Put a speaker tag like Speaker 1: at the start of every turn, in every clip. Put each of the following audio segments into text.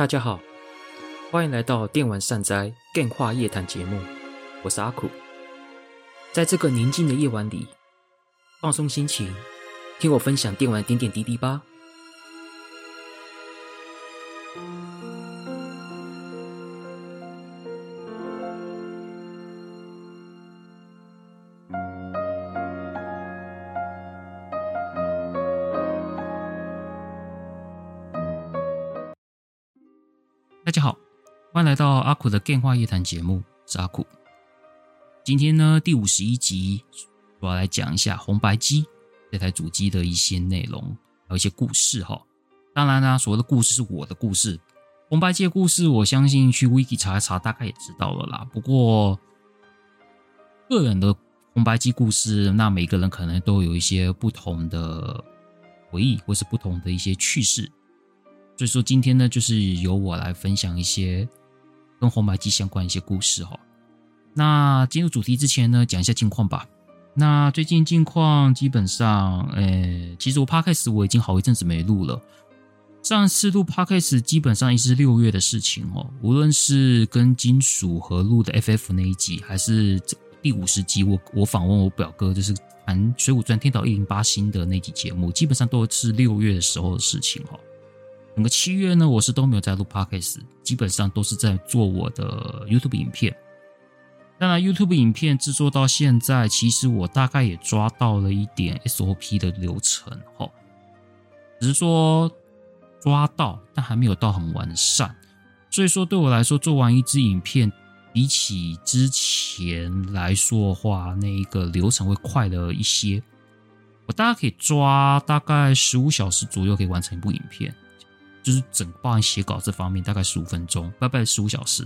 Speaker 1: 大家好，欢迎来到电玩善哉电话夜谈节目，我是阿苦。在这个宁静的夜晚里，放松心情，听我分享电玩点点滴滴吧。来到阿苦的电话夜谈节目，是阿苦。今天呢，第五十一集，我要来讲一下红白机这台主机的一些内容，还有一些故事哈。当然啦，所谓的故事是我的故事，红白机的故事，我相信去 Wiki 查一查，大概也知道了啦。不过，个人的红白机故事，那每个人可能都有一些不同的回忆，或是不同的一些趣事。所以说今天呢，就是由我来分享一些跟红白机相关一些故事哈。那进入主题之前呢，讲一下近况吧。那最近近况基本上，呃，其实我 Podcast 我已经好一阵子没录了。上次录 Podcast 基本上也是六月的事情哦。无论是跟金属合录的 FF 那一集，还是这第五十集我我访问我表哥，就是谈《水浒传》天岛一零八星的那集节目，基本上都是六月的时候的事情哦。整个七月呢，我是都没有在录 Podcast，基本上都是在做我的 YouTube 影片。当然，YouTube 影片制作到现在，其实我大概也抓到了一点 SOP 的流程，哈，只是说抓到，但还没有到很完善。所以说，对我来说，做完一支影片，比起之前来说的话，那一个流程会快了一些。我大概可以抓大概十五小时左右，可以完成一部影片。就是整包含写稿这方面，大概十五分钟，大概十五小时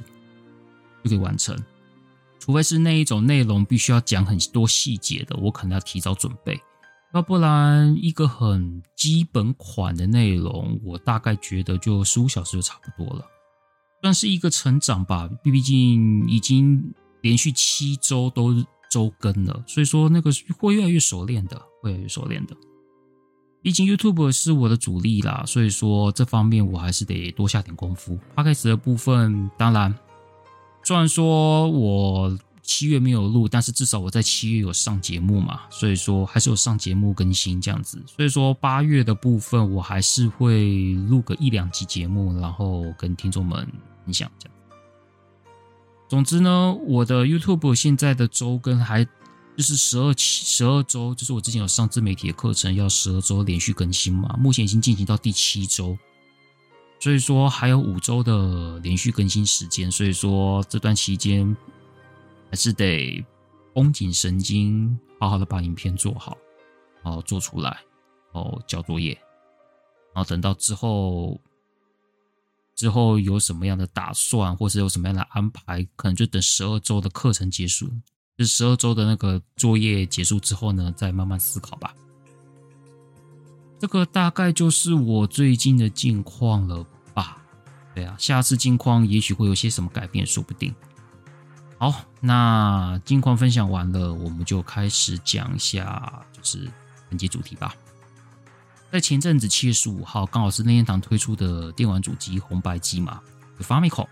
Speaker 1: 就可以完成。除非是那一种内容必须要讲很多细节的，我可能要提早准备。要不然一个很基本款的内容，我大概觉得就十五小时就差不多了，算是一个成长吧。毕竟已经连续七周都周更了，所以说那个会越来越熟练的，会越来越熟练的。毕竟 YouTube 是我的主力啦，所以说这方面我还是得多下点功夫。八开始的部分，当然，虽然说我七月没有录，但是至少我在七月有上节目嘛，所以说还是有上节目更新这样子。所以说八月的部分，我还是会录个一两集节目，然后跟听众们分享这样。总之呢，我的 YouTube 现在的周更还。就是十二期十二周，就是我之前有上自媒体的课程，要十二周连续更新嘛。目前已经进行到第七周，所以说还有五周的连续更新时间。所以说这段期间还是得绷紧神经，好好的把影片做好，然后做出来，然后交作业，然后等到之后之后有什么样的打算，或者有什么样的安排，可能就等十二周的课程结束。就是十二周的那个作业结束之后呢，再慢慢思考吧。这个大概就是我最近的近况了吧？对啊，下次近况也许会有些什么改变，说不定。好，那近况分享完了，我们就开始讲一下，就是本集主题吧。在前阵子七月十五号，刚好是任天堂推出的电玩主机红白机嘛，Famicom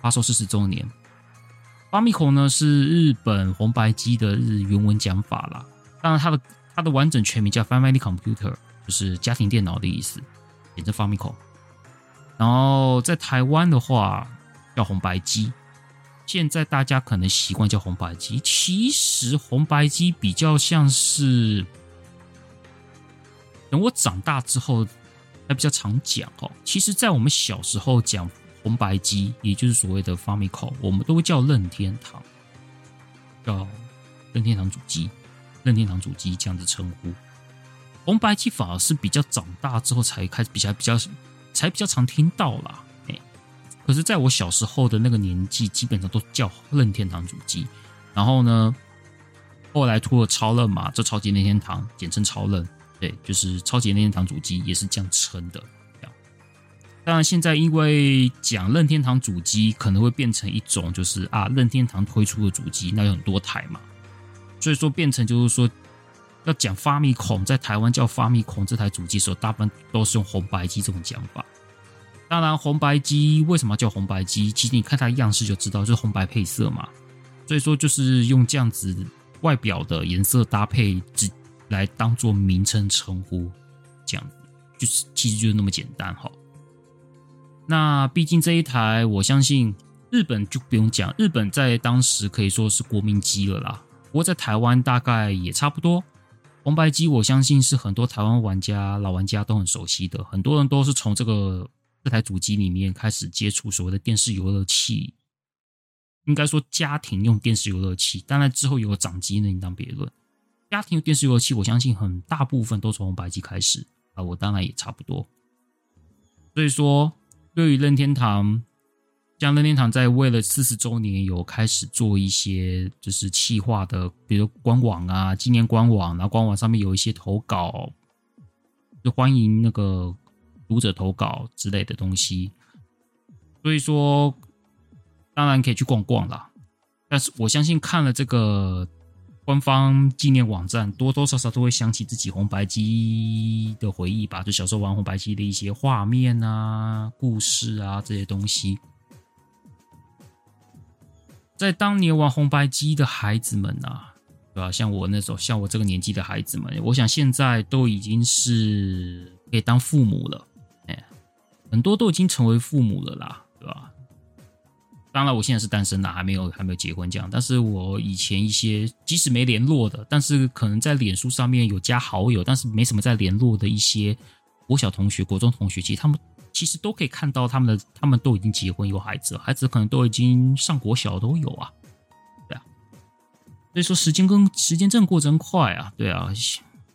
Speaker 1: 发售四十周年。Famicom 呢是日本红白机的日原文讲法啦，当然它的它的完整全名叫 Family Computer，就是家庭电脑的意思，简称 Famicom。然后在台湾的话叫红白机，现在大家可能习惯叫红白机，其实红白机比较像是等我长大之后还比较常讲哦。其实，在我们小时候讲。红白机，也就是所谓的 Famicom，我们都会叫任天堂，叫任天堂主机，任天堂主机这样子称呼。红白机反而是比较长大之后才开始比较比较才比较常听到啦。哎，可是在我小时候的那个年纪，基本上都叫任天堂主机。然后呢，后来出了超任嘛，这超级任天堂，简称超任，对，就是超级任天堂主机也是这样称的。当然，现在因为讲任天堂主机可能会变成一种，就是啊，任天堂推出的主机那有很多台嘛，所以说变成就是说要讲 Famicom，在台湾叫 Famicom 这台主机的时候，大部分都是用红白机这种讲法。当然，红白机为什么叫红白机？其实你看它样式就知道，就是红白配色嘛。所以说，就是用这样子外表的颜色搭配，只来当做名称称呼，这样就是其实就是那么简单哈。那毕竟这一台，我相信日本就不用讲，日本在当时可以说是国民机了啦。不过在台湾大概也差不多。红白机，我相信是很多台湾玩家、老玩家都很熟悉的，很多人都是从这个这台主机里面开始接触所谓的电视游乐器，应该说家庭用电视游乐器。当然之后有了掌机，那另当别论。家庭用电视游乐器，我相信很大部分都从红白机开始啊，我当然也差不多。所以说，对于任天堂。像任天堂在为了四十周年有开始做一些就是企划的，比如官网啊，纪念官网，然后官网上面有一些投稿，就欢迎那个读者投稿之类的东西。所以说，当然可以去逛逛啦。但是我相信看了这个官方纪念网站，多多少少都会想起自己红白机的回忆吧，就小时候玩红白机的一些画面啊、故事啊这些东西。在当年玩红白机的孩子们啊，对吧？像我那时候，像我这个年纪的孩子们，我想现在都已经是可以当父母了，哎，很多都已经成为父母了啦，对吧？当然，我现在是单身啦，还没有还没有结婚这样。但是我以前一些即使没联络的，但是可能在脸书上面有加好友，但是没什么在联络的一些国小同学、国中同学，其实他们。其实都可以看到他们的，他们都已经结婚有孩子了，孩子可能都已经上国小都有啊，对啊，所以说时间跟时间真的过真快啊，对啊，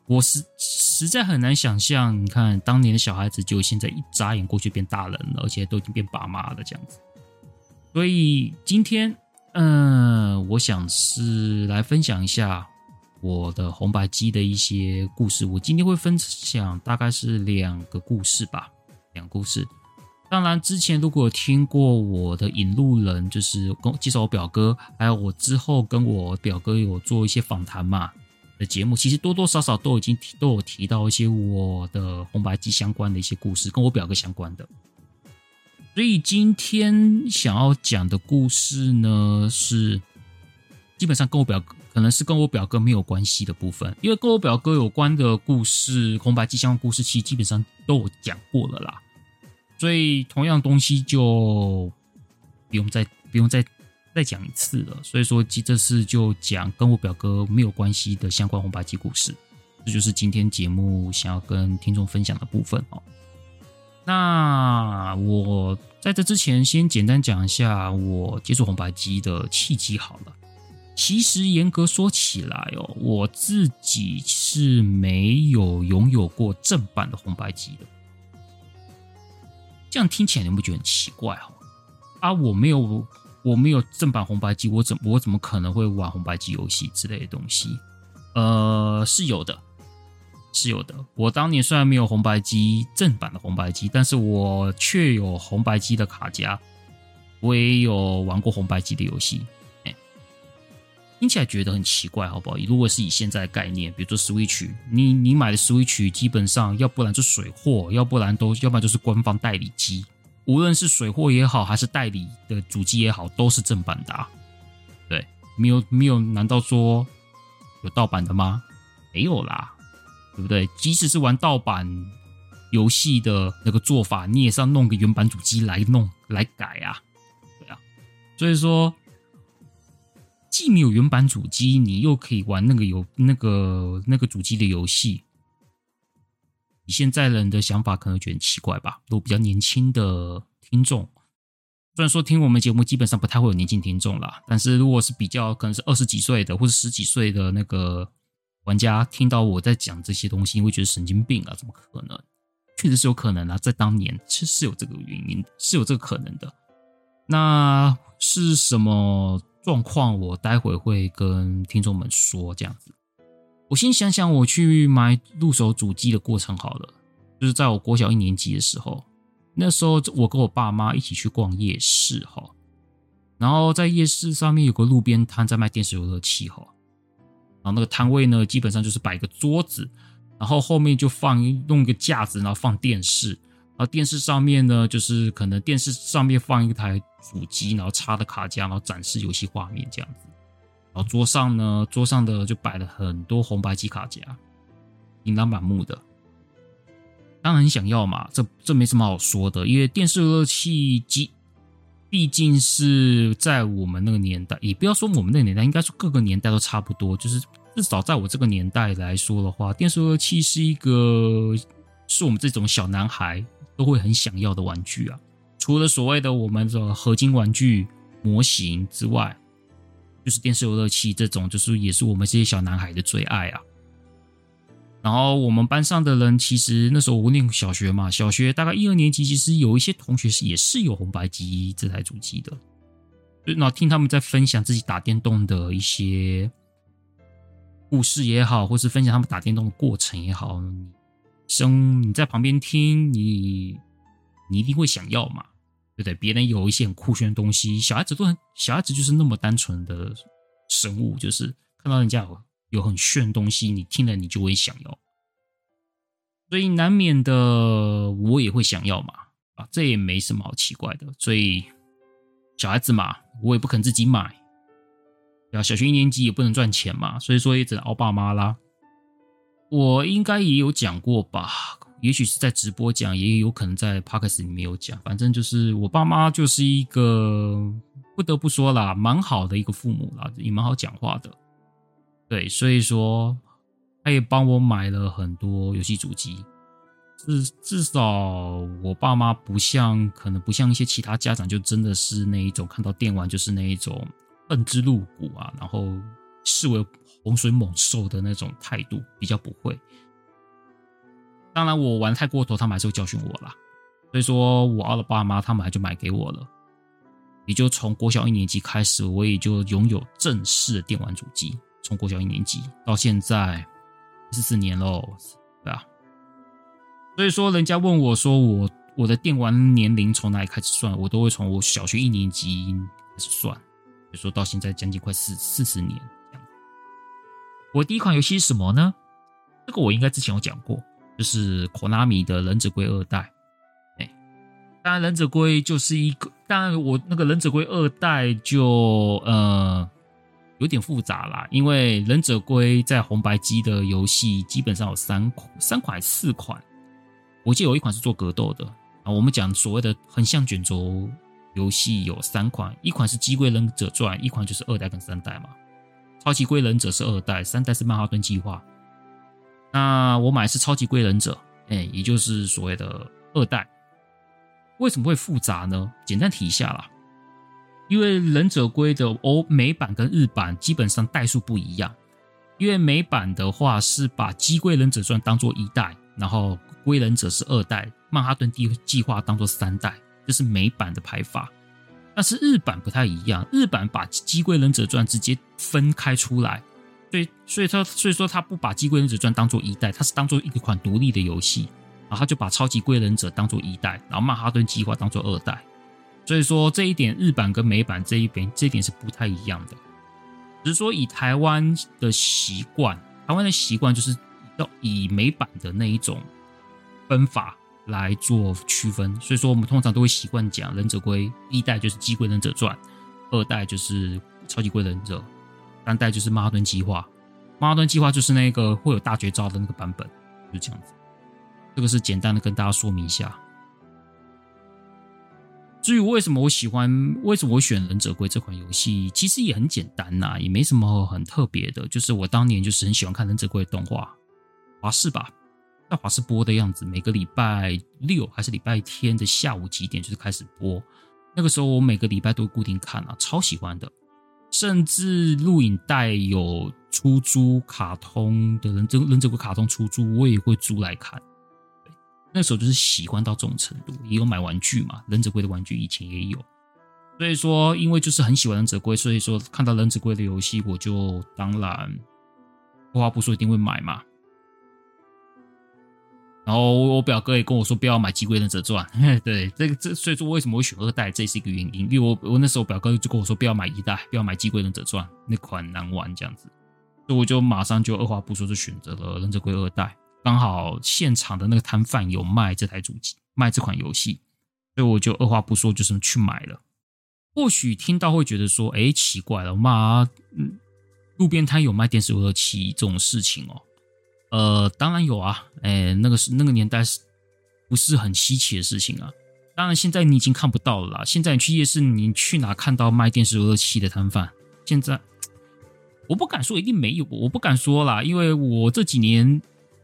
Speaker 1: 我实实在很难想象，你看当年的小孩子就现在一眨眼过去变大人了，而且都已经变爸妈了这样子，所以今天，嗯、我想是来分享一下我的红白机的一些故事，我今天会分享大概是两个故事吧。讲故事，当然之前如果有听过我的引路人，就是跟介绍我表哥，还有我之后跟我表哥有做一些访谈嘛的节目，其实多多少少都已经提都有提到一些我的红白机相关的一些故事，跟我表哥相关的。所以今天想要讲的故事呢，是基本上跟我表可能是跟我表哥没有关系的部分，因为跟我表哥有关的故事，红白机相关故事，其实基本上都有讲过了啦。所以同样东西就不用再不用再再讲一次了。所以说，这次就讲跟我表哥没有关系的相关红白机故事。这就是今天节目想要跟听众分享的部分哦。那我在这之前先简单讲一下我接触红白机的契机好了。其实严格说起来哦，我自己是没有拥有过正版的红白机的。这样听起来你不觉得很奇怪哈？啊，我没有，我没有正版红白机，我怎我怎么可能会玩红白机游戏之类的东西？呃，是有的，是有的。我当年虽然没有红白机正版的红白机，但是我却有红白机的卡夹，我也有玩过红白机的游戏。哎听起来觉得很奇怪，好不好？如果是以现在的概念，比如说 Switch，你你买的 Switch 基本上要不然就水货，要不然都要不然就是官方代理机。无论是水货也好，还是代理的主机也好，都是正版的啊。对，没有没有，难道说有盗版的吗？没有啦，对不对？即使是玩盗版游戏的那个做法，你也是要弄个原版主机来弄来改啊，对啊。所以说。既没有原版主机，你又可以玩那个游那个那个主机的游戏。你现在人的想法可能觉得很奇怪吧？如果比较年轻的听众，虽然说听我们节目基本上不太会有年轻听众啦，但是如果是比较可能是二十几岁的或者十几岁的那个玩家，听到我在讲这些东西，会觉得神经病啊？怎么可能？确实是有可能啊，在当年是是有这个原因，是有这个可能的。那是什么？状况我待会会跟听众们说，这样子。我先想想我去买入手主机的过程好了，就是在我国小一年级的时候，那时候我跟我爸妈一起去逛夜市哈，然后在夜市上面有个路边摊在卖电视游乐器哈，那个摊位呢基本上就是摆个桌子，然后后面就放弄一个架子，然后放电视，然后电视上面呢，就是可能电视上面放一台主机，然后插的卡夹，然后展示游戏画面这样子。然后桌上呢，桌上的就摆了很多红白机卡夹，琳琅满目的。当然很想要嘛，这这没什么好说的，因为电视游乐器机毕竟是在我们那个年代，也不要说我们那个年代，应该说各个年代都差不多。就是至少在我这个年代来说的话，电视游乐器是一个是我们这种小男孩。都会很想要的玩具啊，除了所谓的我们的合金玩具模型之外，就是电视游乐器这种，就是也是我们这些小男孩的最爱啊。然后我们班上的人，其实那时候我念小学嘛，小学大概一二年级，其实有一些同学是也是有红白机这台主机的，然后听他们在分享自己打电动的一些故事也好，或是分享他们打电动的过程也好。你生你在旁边听，你你一定会想要嘛，对不对？别人有一些很酷炫的东西，小孩子都很小孩子就是那么单纯的生物，就是看到人家有有很炫的东西，你听了你就会想要，所以难免的我也会想要嘛，啊，这也没什么好奇怪的。所以小孩子嘛，我也不肯自己买，对吧？小学一年级也不能赚钱嘛，所以说也只能熬爸妈啦。我应该也有讲过吧，也许是在直播讲，也有可能在 Podcast 里面有讲。反正就是我爸妈就是一个不得不说啦，蛮好的一个父母啦，也蛮好讲话的。对，所以说他也帮我买了很多游戏主机。至至少我爸妈不像，可能不像一些其他家长，就真的是那一种看到电玩就是那一种恨之入骨啊，然后视为。洪水猛兽的那种态度比较不会，当然我玩太过头，他们还是会教训我啦。所以说我二的爸妈，他们还就买给我了。也就从国小一年级开始，我也就拥有正式的电玩主机。从国小一年级到现在四四年喽，对吧？所以说，人家问我说我我的电玩年龄从哪里开始算，我都会从我小学一年级开始算。说到现在将近快四四十年。我第一款游戏是什么呢？这个我应该之前有讲过，就是 Konami 的《忍者龟二代》。哎，当然，《忍者龟》就是一个，当然我那个《忍者龟二代》就呃有点复杂啦，因为《忍者龟》在红白机的游戏基本上有三款、三款、四款，我记得有一款是做格斗的啊。我们讲所谓的横向卷轴游戏有三款，一款是《机龟忍者传》，一款就是二代跟三代嘛。超级龟忍者是二代，三代是曼哈顿计划。那我买的是超级龟忍者，哎，也就是所谓的二代。为什么会复杂呢？简单提一下啦，因为忍者龟的欧美版跟日版基本上代数不一样。因为美版的话是把机龟忍者传当做一代，然后龟忍者是二代，曼哈顿计划当做三代，这是美版的排法。但是日版不太一样，日版把《机龟忍者传》直接分开出来，所以所以他所以说他不把《机龟忍者传》当做一代，他是当做一款独立的游戏，然后他就把《超级龟忍者》当做一代，然后曼哈顿计划当做二代，所以说这一点日版跟美版这一边这一点是不太一样的，只是说以台湾的习惯，台湾的习惯就是要以美版的那一种分法。来做区分，所以说我们通常都会习惯讲忍者龟一代就是机龟忍者传，二代就是超级龟忍者，三代就是曼哈顿计划。曼哈顿计划就是那个会有大绝招的那个版本，就这样子。这个是简单的跟大家说明一下。至于为什么我喜欢，为什么我选忍者龟这款游戏，其实也很简单呐、也没什么很特别的，就是我当年就是很喜欢看忍者龟的动画，华视吧。在华视播的样子，每个礼拜六还是礼拜天的下午几点就是开始播。那个时候我每个礼拜都固定看啊，超喜欢的。甚至录影带有出租卡通的忍者忍者龟卡通出租，我也会租来看。那时候就是喜欢到这种程度，也有买玩具嘛，忍者龟的玩具以前也有。所以说，因为就是很喜欢忍者龟，所以说看到忍者龟的游戏，我就当然二话不说一定会买嘛。然后我表哥也跟我说不要买《机龟忍者传》，对，这个这所以说为什么会选二代，这是一个原因。因为我我那时候表哥就跟我说不要买一代，不要买《机龟忍者传》那款难玩这样子，所以我就马上就二话不说就选择了忍者龟二代。刚好现场的那个摊贩有卖这台主机，卖这款游戏，所以我就二话不说，就是去买了。或许听到会觉得说，哎，奇怪了，妈，嗯，路边摊有卖电视游乐器这种事情哦？呃，当然有啊，哎，那个是那个年代是不是很稀奇的事情啊？当然现在你已经看不到了啦。现在你去夜市，你去哪看到卖电视热器的摊贩？现在我不敢说一定没有，我不敢说啦，因为我这几年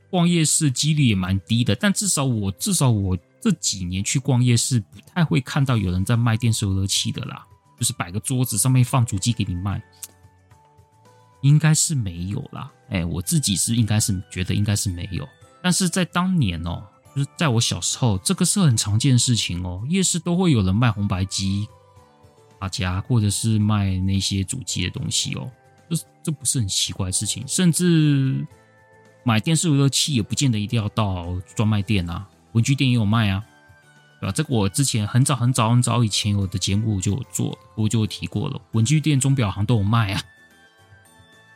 Speaker 1: 逛夜市几率也蛮低的。但至少我至少我这几年去逛夜市，不太会看到有人在卖电视热器的啦，就是摆个桌子上面放主机给你卖。应该是没有啦，哎，我自己是应该是觉得应该是没有，但是在当年哦，就是在我小时候，这个是很常见的事情哦，夜市都会有人卖红白机、卡夹，或者是卖那些主机的东西哦，这这不是很奇怪的事情，甚至买电视游乐器也不见得一定要到专卖店啊，文具店也有卖啊，对吧？这个我之前很早很早很早以前我的节目就有做，我就提过了，文具店、钟表行都有卖啊。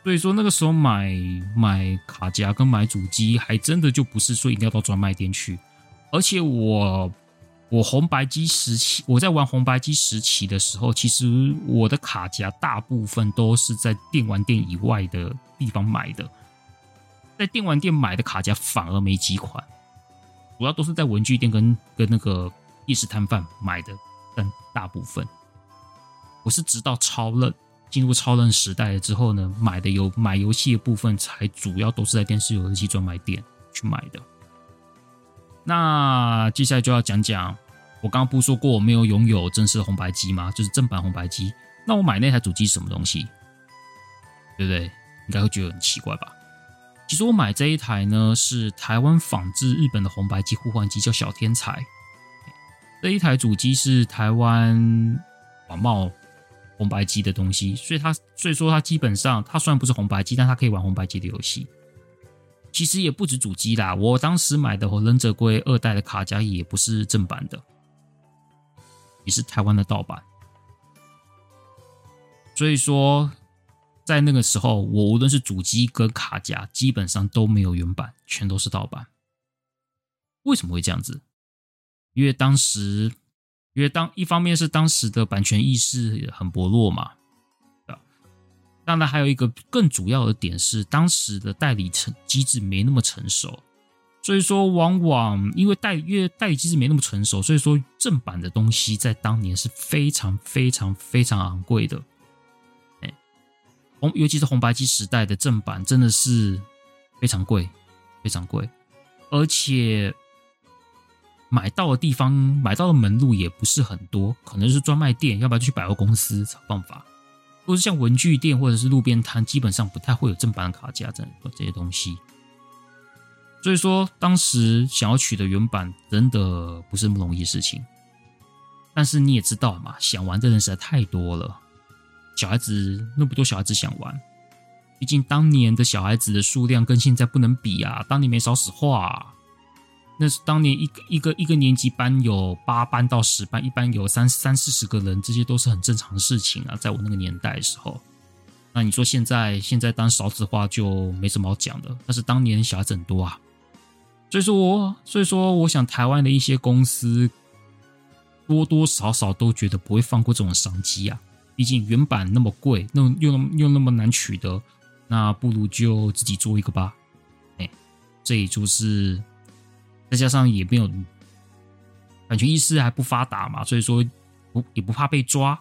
Speaker 1: 所以说那个时候买买卡夹跟买主机，还真的就不是说一定要到专卖店去。而且我我红白机时期，我在玩红白机时期的时候，其实我的卡夹大部分都是在电玩店以外的地方买的。在电玩店买的卡夹反而没几款，主要都是在文具店跟跟那个夜市摊贩买的，但大部分我是直到超任。进入超人时代了之后呢，买的游买游戏的部分才主要都是在电视游戏专卖店去买的。那接下来就要讲讲，我刚刚不是说过我没有拥有正式红白机吗？就是正版红白机。那我买那台主机是什么东西？对不对？应该会觉得很奇怪吧？其实我买这一台呢，是台湾仿制日本的红白机互换机，叫小天才。这一台主机是台湾广茂。红白机的东西，所以它所以说它基本上它虽然不是红白机，但它可以玩红白机的游戏。其实也不止主机啦，我当时买的《忍者龟》二代的卡夹也不是正版的，也是台湾的盗版。所以说，在那个时候，我无论是主机跟卡夹，基本上都没有原版，全都是盗版。为什么会这样子？因为当时。因为当一方面是当时的版权意识很薄弱嘛，啊当然还有一个更主要的点是当时的代理成机制没那么成熟，所以说往往因为代因为代理机制没那么成熟，所以说正版的东西在当年是非常非常非常昂贵的，哎，红尤其是红白机时代的正版真的是非常贵，非常贵，而且。买到的地方，买到的门路也不是很多，可能是专卖店，要不然就去百货公司找办法。或是像文具店或者是路边摊，基本上不太会有正版的卡夹这这些东西。所以说，当时想要取得原版，真的不是那么容易的事情。但是你也知道嘛，想玩的人实在太多了，小孩子那么多小孩子想玩，毕竟当年的小孩子的数量跟现在不能比啊，当年没少子化啊。那是当年一个一个一个年级班有八班到十班，一班有三三四十个人，这些都是很正常的事情啊。在我那个年代的时候，那你说现在现在当少子化就没什么好讲的，但是当年小孩子很多啊。所以说我所以说，我想台湾的一些公司多多少少都觉得不会放过这种商机啊。毕竟原版那么贵，那又那么又那么难取得，那不如就自己做一个吧。哎，这也就是。再加上也没有版权意识还不发达嘛，所以说不也不怕被抓，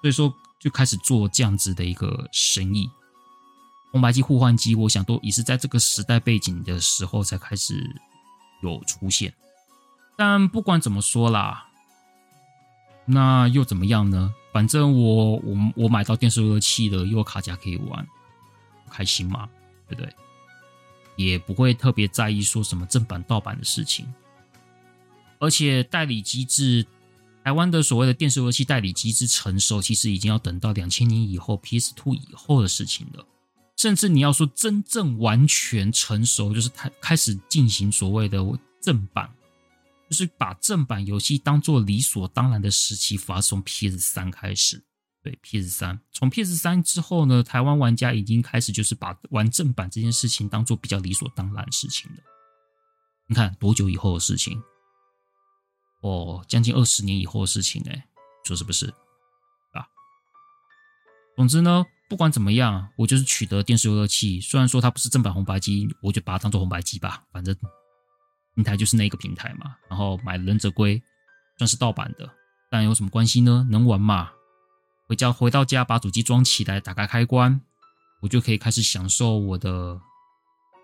Speaker 1: 所以说就开始做这样子的一个生意。红白机互换机，我想都也是在这个时代背景的时候才开始有出现。但不管怎么说啦，那又怎么样呢？反正我我我买到电视游乐器了，又有卡夹可以玩，开心嘛，对不对？也不会特别在意说什么正版盗版的事情，而且代理机制，台湾的所谓的电视游戏代理机制成熟，其实已经要等到两千年以后，PS Two 以后的事情了。甚至你要说真正完全成熟，就是开开始进行所谓的正版，就是把正版游戏当做理所当然的时期，反而从 PS3 开始。对 PS 三，从 PS 三之后呢，台湾玩家已经开始就是把玩正版这件事情当做比较理所当然的事情了。你看多久以后的事情？哦，将近二十年以后的事情哎，说是不是啊？总之呢，不管怎么样，我就是取得电视游乐器。虽然说它不是正版红白机，我就把它当做红白机吧，反正平台就是那个平台嘛。然后买《忍者龟》，算是盗版的，但有什么关系呢？能玩嘛？回家回到家，把主机装起来，打开开关，我就可以开始享受我的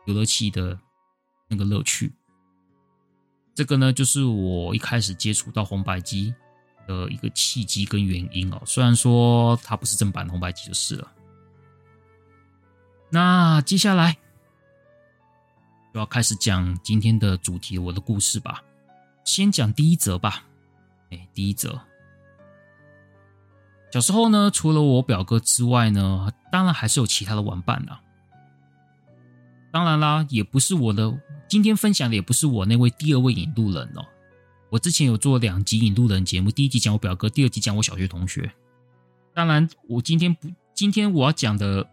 Speaker 1: 游乐器的那个乐趣。这个呢，就是我一开始接触到红白机的一个契机跟原因哦。虽然说它不是正版红白机就是了。那接下来就要开始讲今天的主题，我的故事吧。先讲第一则吧。哎，第一则，小时候呢，除了我表哥之外呢，当然还是有其他的玩伴啦。当然啦，也不是我的。今天分享的也不是我那位第二位引路人哦。我之前有做两集引路人节目，第一集讲我表哥，第二集讲我小学同学。当然，我今天不，今天我要讲的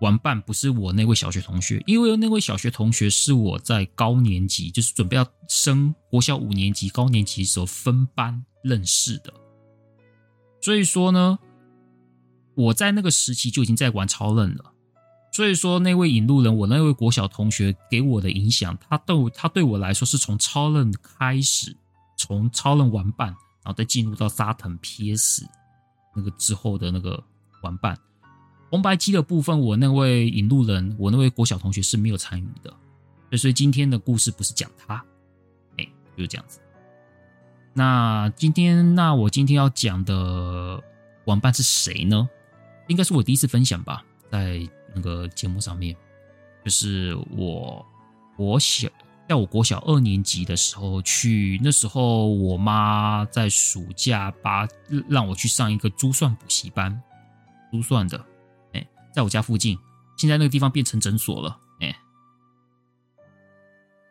Speaker 1: 玩伴不是我那位小学同学，因为那位小学同学是我在高年级，就是准备要升国小五年级高年级的时候分班认识的。所以说呢，我在那个时期就已经在玩超任了。所以说，那位引路人，我那位国小同学给我的影响，他对我他对我来说是从超任开始，从超任玩伴，然后再进入到沙腾 PS 那个之后的那个玩伴。红白机的部分，我那位引路人，我那位国小同学是没有参与的。所以今天的故事不是讲他，哎，就是这样子。那今天，那我今天要讲的玩伴是谁呢？应该是我第一次分享吧，在。那个节目上面，就是我国小，在我国小二年级的时候去，那时候我妈在暑假把让我去上一个珠算补习班，珠算的，哎，在我家附近，现在那个地方变成诊所了，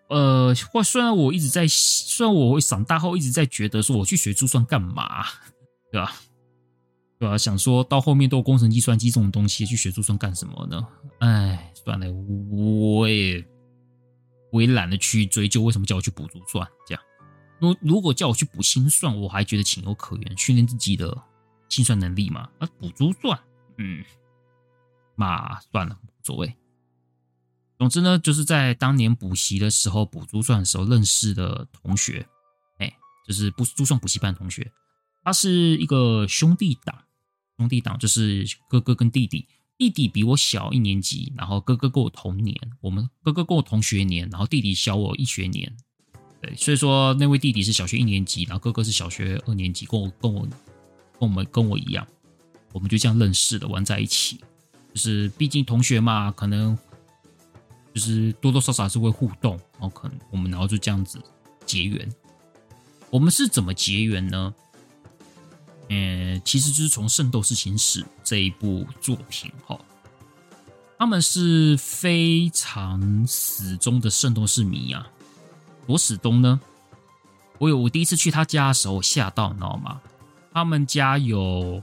Speaker 1: 呃，话虽然我一直在，虽然我会长大后一直在觉得说我去学珠算干嘛，对吧？对啊，想说到后面都有工程计算机这种东西，去学珠算干什么呢？哎，算了，我也我也懒得去追究为什么叫我去补珠算。这样，如如果叫我去补心算，我还觉得情有可原，训练自己的心算能力嘛。啊，补珠算，嗯，嘛算了，无所谓。总之呢，就是在当年补习的时候，补珠算的时候认识的同学，哎，就是补珠算补习班同学，他是一个兄弟档。兄弟档就是哥哥跟弟弟，弟弟比我小一年级，然后哥哥跟我同年，我们哥哥跟我同学年，然后弟弟小我一学年，对，所以说那位弟弟是小学一年级，然后哥哥是小学二年级，跟我跟我跟我们跟我一样，我们就这样认识的，玩在一起，就是毕竟同学嘛，可能就是多多少少是会互动，然后可能我们然后就这样子结缘，我们是怎么结缘呢？嗯，其实就是从《圣斗士星矢》这一部作品哈，他们是非常死忠的圣斗士迷啊。多死忠呢？我有我第一次去他家的时候吓到，你知道吗？他们家有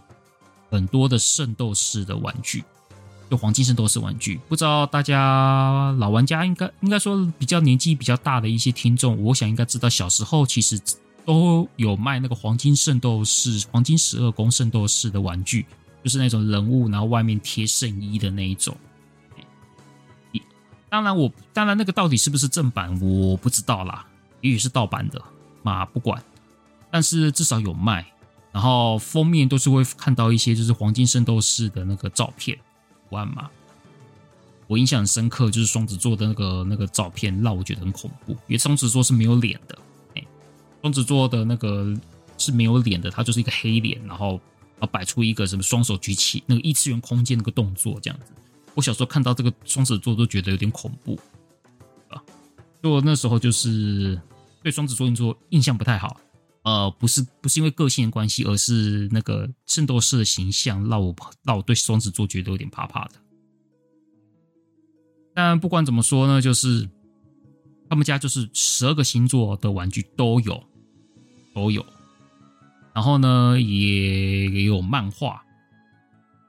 Speaker 1: 很多的圣斗士的玩具，就黄金圣斗士玩具。不知道大家老玩家应该应该说比较年纪比较大的一些听众，我想应该知道，小时候其实。都有卖那个黄金圣斗士、黄金十二宫圣斗士的玩具，就是那种人物，然后外面贴圣衣的那一种。当然，我当然那个到底是不是正版，我不知道啦，也许是盗版的嘛，不管。但是至少有卖，然后封面都是会看到一些就是黄金圣斗士的那个照片图案嘛。我印象很深刻，就是双子座的那个那个照片，让我觉得很恐怖，因为双子座是没有脸的。哎双子座的那个是没有脸的，他就是一个黑脸，然后啊摆出一个什么双手举起那个异次元空间那个动作这样子。我小时候看到这个双子座都觉得有点恐怖啊，就我那时候就是对双子座印象不太好。呃，不是不是因为个性的关系，而是那个圣斗士的形象让我让我对双子座觉得有点怕怕的。但不管怎么说呢，就是他们家就是十二个星座的玩具都有。都有，然后呢，也也有漫画、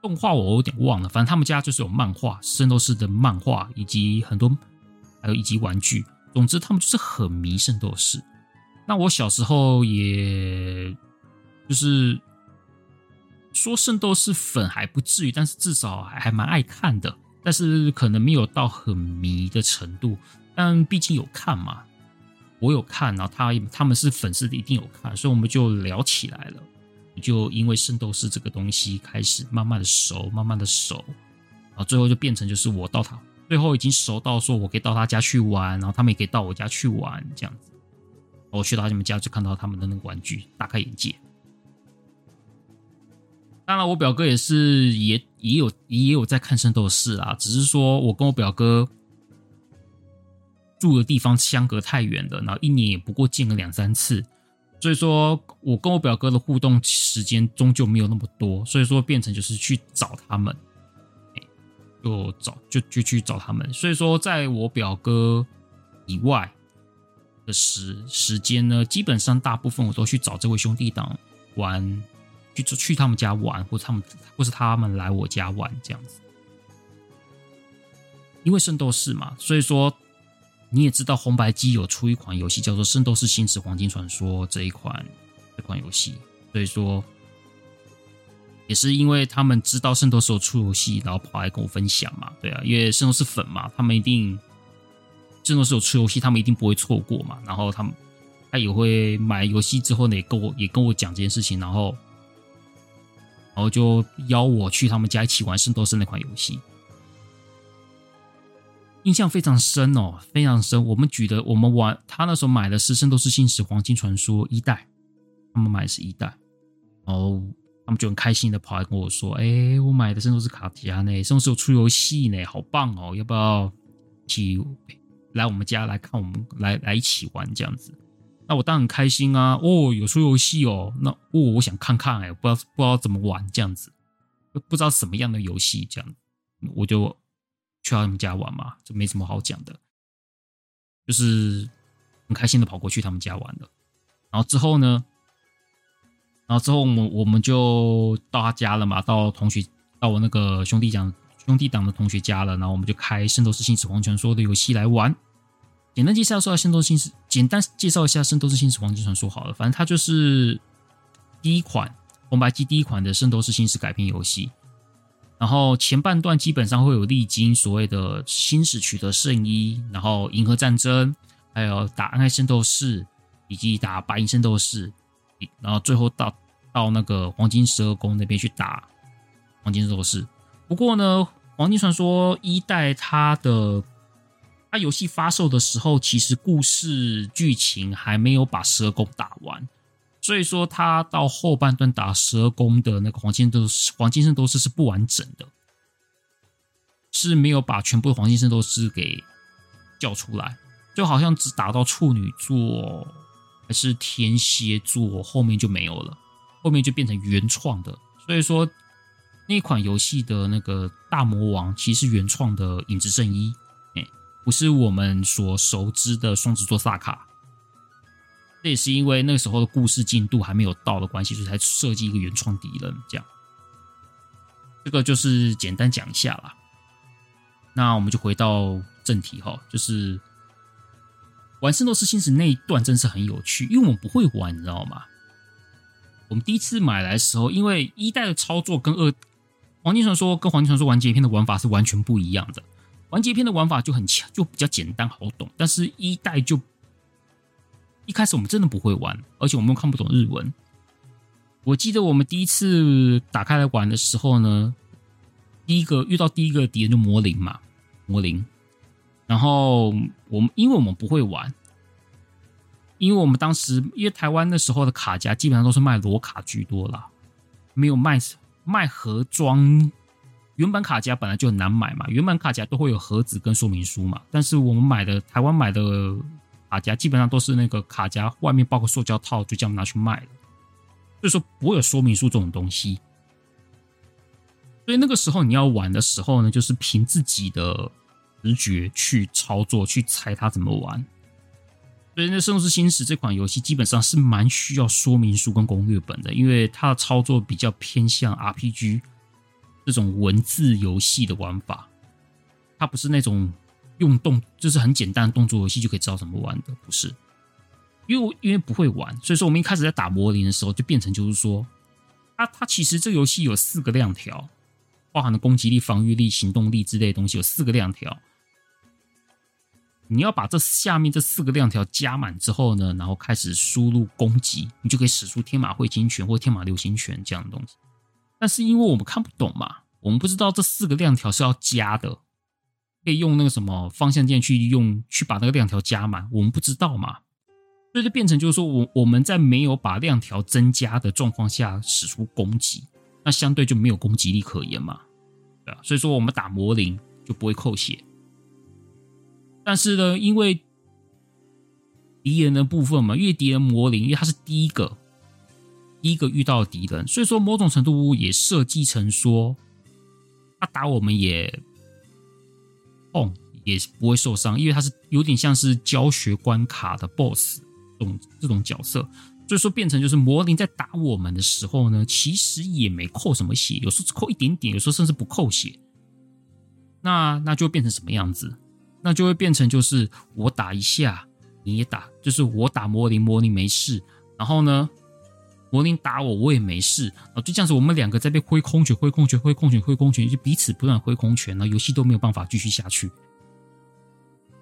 Speaker 1: 动画，我有点忘了。反正他们家就是有漫画，圣斗士的漫画，以及很多，还有以及玩具。总之，他们就是很迷圣斗士。那我小时候也就是说圣斗士粉还不至于，但是至少还还蛮爱看的，但是可能没有到很迷的程度。但毕竟有看嘛，我有看，然后他他们是粉丝，一定有看，所以我们就聊起来了。就因为圣斗士这个东西开始慢慢的熟，慢慢的熟，然后最后就变成就是我到他最后已经熟到说我可以到他家去玩，然后他们也可以到我家去玩这样子。我去到他们家就看到他们的那个玩具，大开眼界。当然，我表哥也是也也有也有在看圣斗士啦，只是说我跟我表哥住的地方相隔太远了，然后一年也不过见个两三次。所以说，我跟我表哥的互动时间终究没有那么多，所以说变成就是去找他们，就找就就去找他们。所以说，在我表哥以外的时时间呢，基本上大部分我都去找这位兄弟党玩，去去他们家玩，或他们或是他们来我家玩这样子。因为圣斗士嘛，所以说。你也知道红白机有出一款游戏叫做《圣斗士星矢黄金传说》这一款这款游戏，所以说也是因为他们知道圣斗士有出游戏，然后跑来跟我分享嘛，对啊，因为圣斗士粉嘛，他们一定圣斗士有出游戏，他们一定不会错过嘛，然后他们他也会买游戏之后呢，也跟我也跟我讲这件事情，然后然后就邀我去他们家一起玩圣斗士那款游戏。印象非常深哦，非常深。我们举的，我们玩他那时候买的是《圣斗士星矢黄金传说》一代，他们买的是一代，然后他们就很开心的跑来跟我说：“哎，我买的圣斗士卡夹呢，圣斗士有出游戏呢，好棒哦，要不要一起来我们家来看我们来来一起玩这样子？”那我当然很开心啊！哦，有出游戏哦，那哦，我想看看哎，不知道不知道怎么玩这样子，不知道什么样的游戏这样，我就。去他们家玩嘛，就没什么好讲的，就是很开心的跑过去他们家玩了。然后之后呢，然后之后我们我们就到他家了嘛，到同学到我那个兄弟讲兄弟党的同学家了。然后我们就开《圣斗士星矢黄金传说》的游戏来玩。简单介绍一下《圣斗士星矢》，简单介绍一下《圣斗士星矢黄金传说》好了。反正它就是第一款红白机第一款的《圣斗士星矢》改编游戏。然后前半段基本上会有历经所谓的星矢取得圣衣，然后银河战争，还有打暗黑圣斗士，以及打白银圣斗士，然后最后到到那个黄金十二宫那边去打黄金圣斗士。不过呢，黄金传说一代它的它游戏发售的时候，其实故事剧情还没有把十二宫打完。所以说，它到后半段打十二宫的那个黄金斗士，黄金圣斗士是不完整的，是没有把全部的黄金圣斗士给叫出来，就好像只打到处女座还是天蝎座，后面就没有了，后面就变成原创的。所以说，那款游戏的那个大魔王其实是原创的影之圣衣，哎，不是我们所熟知的双子座萨卡。这也是因为那时候的故事进度还没有到的关系，所以才设计一个原创敌人。这样，这个就是简单讲一下啦。那我们就回到正题哈，就是玩《圣斗士星矢》那一段真是很有趣，因为我们不会玩，你知道吗？我们第一次买来的时候，因为一代的操作跟二《黄金传说》跟《黄金传说》完结篇的玩法是完全不一样的。完结篇的玩法就很强，就比较简单好懂，但是一代就。一开始我们真的不会玩，而且我们又看不懂日文。我记得我们第一次打开来玩的时候呢，第一个遇到第一个敌人就魔灵嘛，魔灵。然后我们因为我们不会玩，因为我们当时因为台湾那时候的卡夹基本上都是卖裸卡居多啦，没有卖卖盒装。原版卡夹本来就很难买嘛，原版卡夹都会有盒子跟说明书嘛，但是我们买的台湾买的。卡夹基本上都是那个卡夹外面包个塑胶套，就这样拿去卖了。所以说不会有说明书这种东西。所以那个时候你要玩的时候呢，就是凭自己的直觉去操作，去猜它怎么玩。所以那《圣斗士星矢》这款游戏基本上是蛮需要说明书跟攻略本的，因为它的操作比较偏向 RPG 这种文字游戏的玩法，它不是那种。用动就是很简单的动作游戏就可以知道怎么玩的，不是？因为因为不会玩，所以说我们一开始在打魔灵的时候，就变成就是说，它它其实这个游戏有四个亮条，包含了攻击力、防御力、行动力之类的东西，有四个亮条。你要把这下面这四个亮条加满之后呢，然后开始输入攻击，你就可以使出天马会金拳或天马流星拳这样的东西。但是因为我们看不懂嘛，我们不知道这四个亮条是要加的，可以用那个什么方向键去用去把那个亮条加满，我们不知道嘛，所以就变成就是说我我们在没有把亮条增加的状况下使出攻击，那相对就没有攻击力可言嘛，对啊，所以说我们打魔灵就不会扣血。但是呢，因为敌人的部分嘛，因为敌人魔灵，因为他是第一个第一个遇到敌人，所以说某种程度也设计成说，他打我们也痛，也不会受伤，因为他是有点像是教学关卡的 BOSS 这种这种角色，所以说变成就是魔灵在打我们的时候呢，其实也没扣什么血，有时候只扣一点点，有时候甚至不扣血，那那就变成什么样子？那就会变成就是我打一下，你也打，就是我打魔灵，魔灵没事，然后呢，魔灵打我，我也没事，啊，就这样子，我们两个在被挥空拳、挥空拳、挥空拳、挥空拳，就彼此不断挥空拳，然后游戏都没有办法继续下去。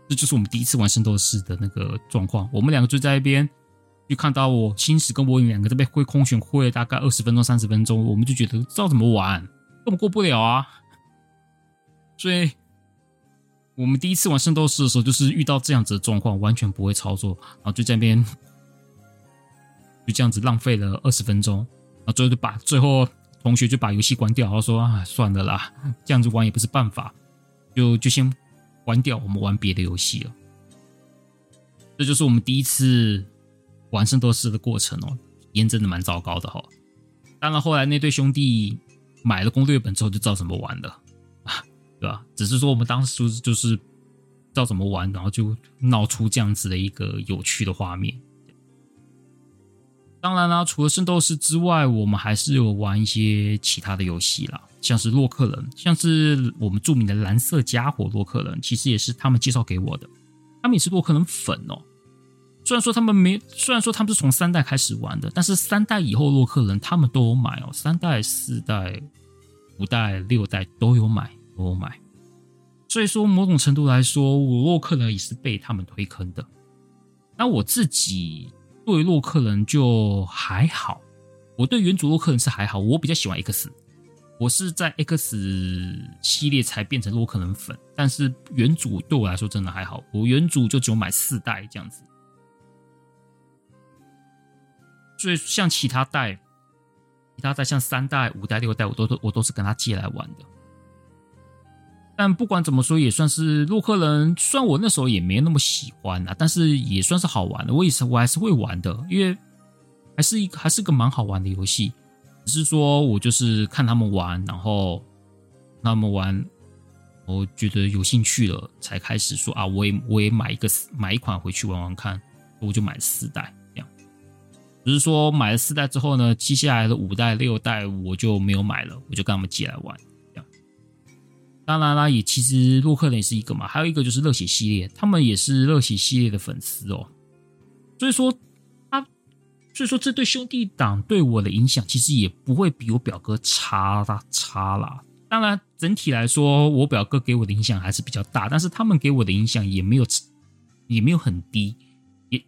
Speaker 1: 这就是我们第一次玩圣斗士的那个状况，我们两个就在一边，就看到我星矢跟魔灵两个在被挥空拳挥了大概二十分钟、三十分钟，我们就觉得知道怎么玩，根本过不了啊，所以。我们第一次玩圣斗士的时候，就是遇到这样子的状况，完全不会操作，然后就在那边 就这样子浪费了二十分钟，然后最后就把最后同学就把游戏关掉，然后说啊，算了啦，这样子玩也不是办法，就就先关掉，我们玩别的游戏了。这就是我们第一次玩圣斗士的过程哦，体验真的蛮糟糕的哈。当然后来那对兄弟买了攻略本之后，就知道怎么玩了。对吧？只是说我们当时就是不知道怎么玩，然后就闹出这样子的一个有趣的画面。当然啦，除了圣斗士之外，我们还是有玩一些其他的游戏啦，像是洛克人，像是我们著名的蓝色家伙洛克人，其实也是他们介绍给我的。他们也是洛克人粉哦。虽然说他们没，虽然说他们是从三代开始玩的，但是三代以后洛克人他们都有买哦，三代、四代、五代、六代都有买。我买，所以说某种程度来说，我洛克人也是被他们推坑的。那我自己对洛克人就还好，我对原主洛克人是还好，我比较喜欢 X，我是在 X 系列才变成洛克人粉，但是原主对我来说真的还好，我原主就只有买四代这样子。所以像其他代，其他代像三代、五代、六代，我都都我都是跟他借来玩的。但不管怎么说，也算是洛克人。虽然我那时候也没那么喜欢啊，但是也算是好玩的。我也是，我还是会玩的，因为还是一个还是个蛮好玩的游戏。只是说我就是看他们玩，然后他们玩，我觉得有兴趣了，才开始说啊，我也我也买一个买一款回去玩玩看。我就买了四代这样。只是说买了四代之后呢，接下来的五代、六代我就没有买了，我就跟他们借来玩。当然啦，也其实洛克人也是一个嘛，还有一个就是热血系列，他们也是热血系列的粉丝哦。所以说，他所以说这对兄弟党对我的影响其实也不会比我表哥差啦差啦。当然，整体来说，我表哥给我的影响还是比较大，但是他们给我的影响也没有也没有很低，也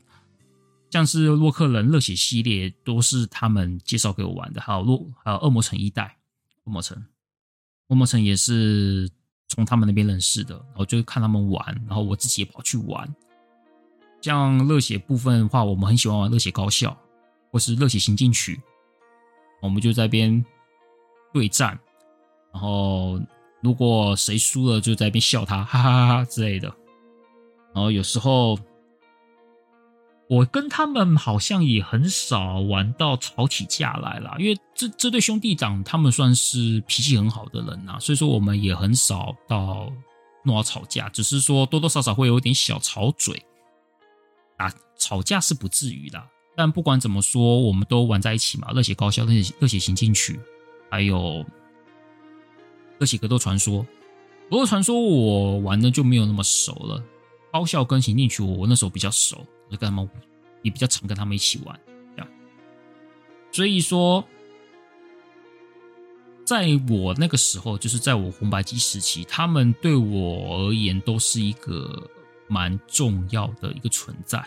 Speaker 1: 像是洛克人热血系列都是他们介绍给我玩的，还有洛还有恶魔城一代，恶魔城。恶魔城也是从他们那边认识的，然后就看他们玩，然后我自己也跑去玩。像热血部分的话，我们很喜欢玩热血高校或是热血行进曲，我们就在边对战，然后如果谁输了，就在那边笑他，哈哈哈哈之类的。然后有时候。我跟他们好像也很少玩到吵起架来了，因为这这对兄弟长他们算是脾气很好的人呐、啊，所以说我们也很少到弄到吵架，只是说多多少少会有点小吵嘴啊，吵架是不至于的。但不管怎么说，我们都玩在一起嘛，热血高校、热血热血行进曲，还有热血格斗传说。格斗传说我玩的就没有那么熟了，高校跟行进曲我那时候比较熟。就跟他们也比较常跟他们一起玩，这样。所以说，在我那个时候，就是在我红白机时期，他们对我而言都是一个蛮重要的一个存在。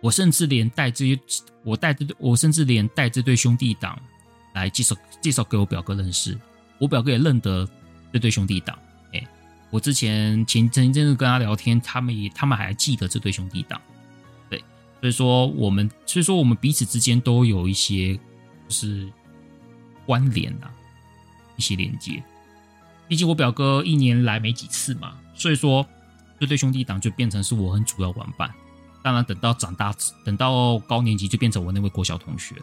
Speaker 1: 我甚至连带这些，我带这，我甚至连带这对兄弟党来介绍介绍给我表哥认识，我表哥也认得这对兄弟党。哎，我之前前前一阵子跟他聊天，他们也他们还记得这对兄弟档。所以说我们所以说我们彼此之间都有一些就是关联啊，一些连接。毕竟我表哥一年来没几次嘛，所以说这对兄弟档就变成是我很主要玩伴。当然，等到长大，等到高年级就变成我那位国小同学了。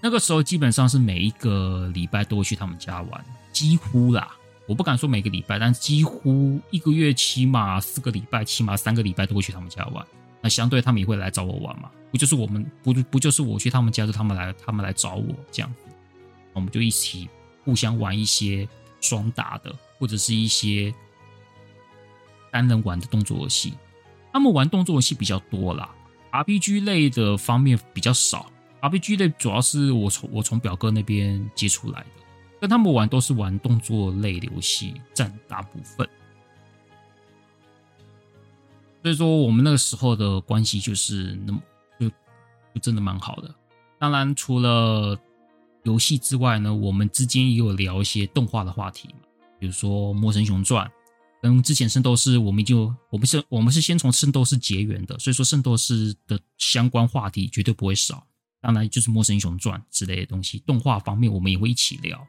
Speaker 1: 那个时候基本上是每一个礼拜都会去他们家玩，几乎啦，我不敢说每个礼拜，但几乎一个月起码四个礼拜，起码三个礼拜都会去他们家玩。那相对他们也会来找我玩嘛，不就是我们不不就是我去他们家，就他们来他们来找我这样子，我们就一起互相玩一些双打的，或者是一些单人玩的动作游戏。他们玩动作游戏比较多啦，RPG 类的方面比较少。RPG 类主要是我从我从表哥那边接出来的，跟他们玩都是玩动作类的游戏占大部分。所以说，我们那个时候的关系就是那么就就真的蛮好的。当然，除了游戏之外呢，我们之间也有聊一些动画的话题嘛，比如说《魔神雄传》。跟之前圣斗士，我们就我们是，我们是先从圣斗士结缘的，所以说圣斗士的相关话题绝对不会少。当然就是《魔神英雄传》之类的东西，动画方面我们也会一起聊。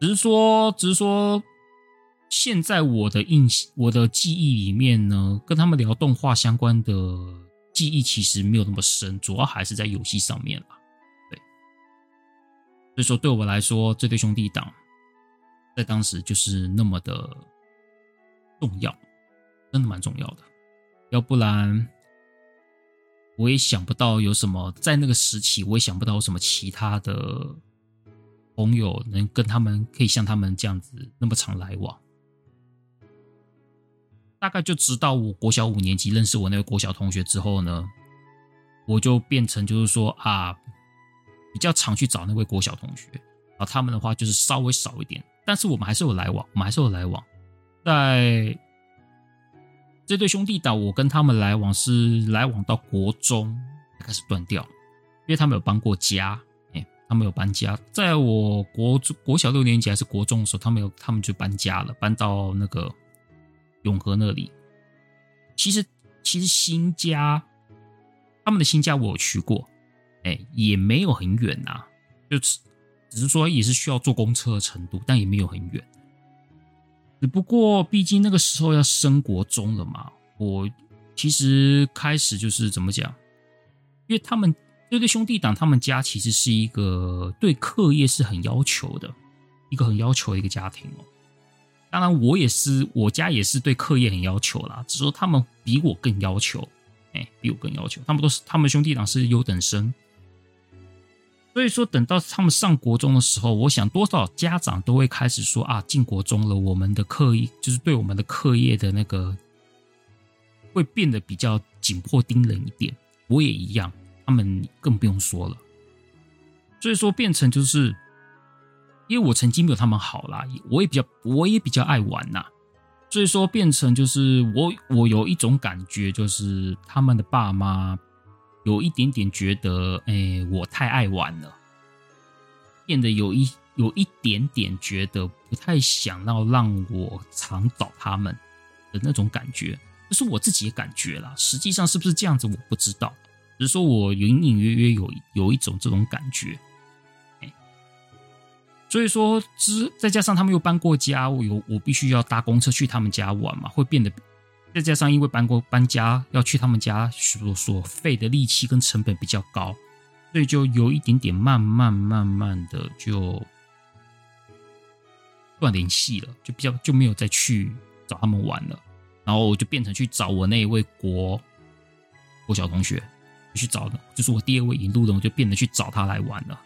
Speaker 1: 只是说，只是说，现在我的印我的记忆里面呢，跟他们聊动画相关的记忆其实没有那么深，主要还是在游戏上面了。对，所以说对我来说，这对兄弟档。在当时就是那么的重要，真的蛮重要的。要不然，我也想不到有什么在那个时期，我也想不到有什么其他的朋友能跟他们可以像他们这样子那么常来往。大概就直到我国小五年级认识我那位国小同学之后呢，我就变成就是说啊，比较常去找那位国小同学，而他们的话就是稍微少一点。但是我们还是有来往，我们还是有来往。在这对兄弟档，我跟他们来往是来往到国中才开始断掉，因为他们有搬过家，哎，他们有搬家。在我国国小六年级还是国中的时候，他们有他们就搬家了，搬到那个永和那里。其实其实新家，他们的新家我有去过，哎，也没有很远呐，就只。只是说也是需要坐公车的程度，但也没有很远。只不过毕竟那个时候要升国中了嘛，我其实开始就是怎么讲？因为他们这对兄弟党，他们家其实是一个对课业是很要求的，一个很要求的一个家庭哦。当然，我也是，我家也是对课业很要求啦。只是说他们比我更要求，哎，比我更要求。他们都是他们兄弟俩是优等生。所以说，等到他们上国中的时候，我想多少家长都会开始说啊，进国中了，我们的课业就是对我们的课业的那个会变得比较紧迫盯人一点。我也一样，他们更不用说了。所以说，变成就是因为我成绩没有他们好啦，我也比较我也比较爱玩呐。所以说，变成就是我我有一种感觉，就是他们的爸妈。有一点点觉得，哎、我太爱玩了，变得有一有一点点觉得不太想要让我常找他们的那种感觉，这是我自己的感觉啦。实际上是不是这样子，我不知道。只是说我隐隐约约有有一种这种感觉，所以说之再加上他们又搬过家，我有我必须要搭公车去他们家玩嘛，会变得。再加上因为搬过搬家要去他们家所所费的力气跟成本比较高，所以就有一点点慢慢慢慢的就断联系了，就比较就没有再去找他们玩了。然后我就变成去找我那一位国国小同学去找的，就是我第二位引路人，我就变得去找他来玩了，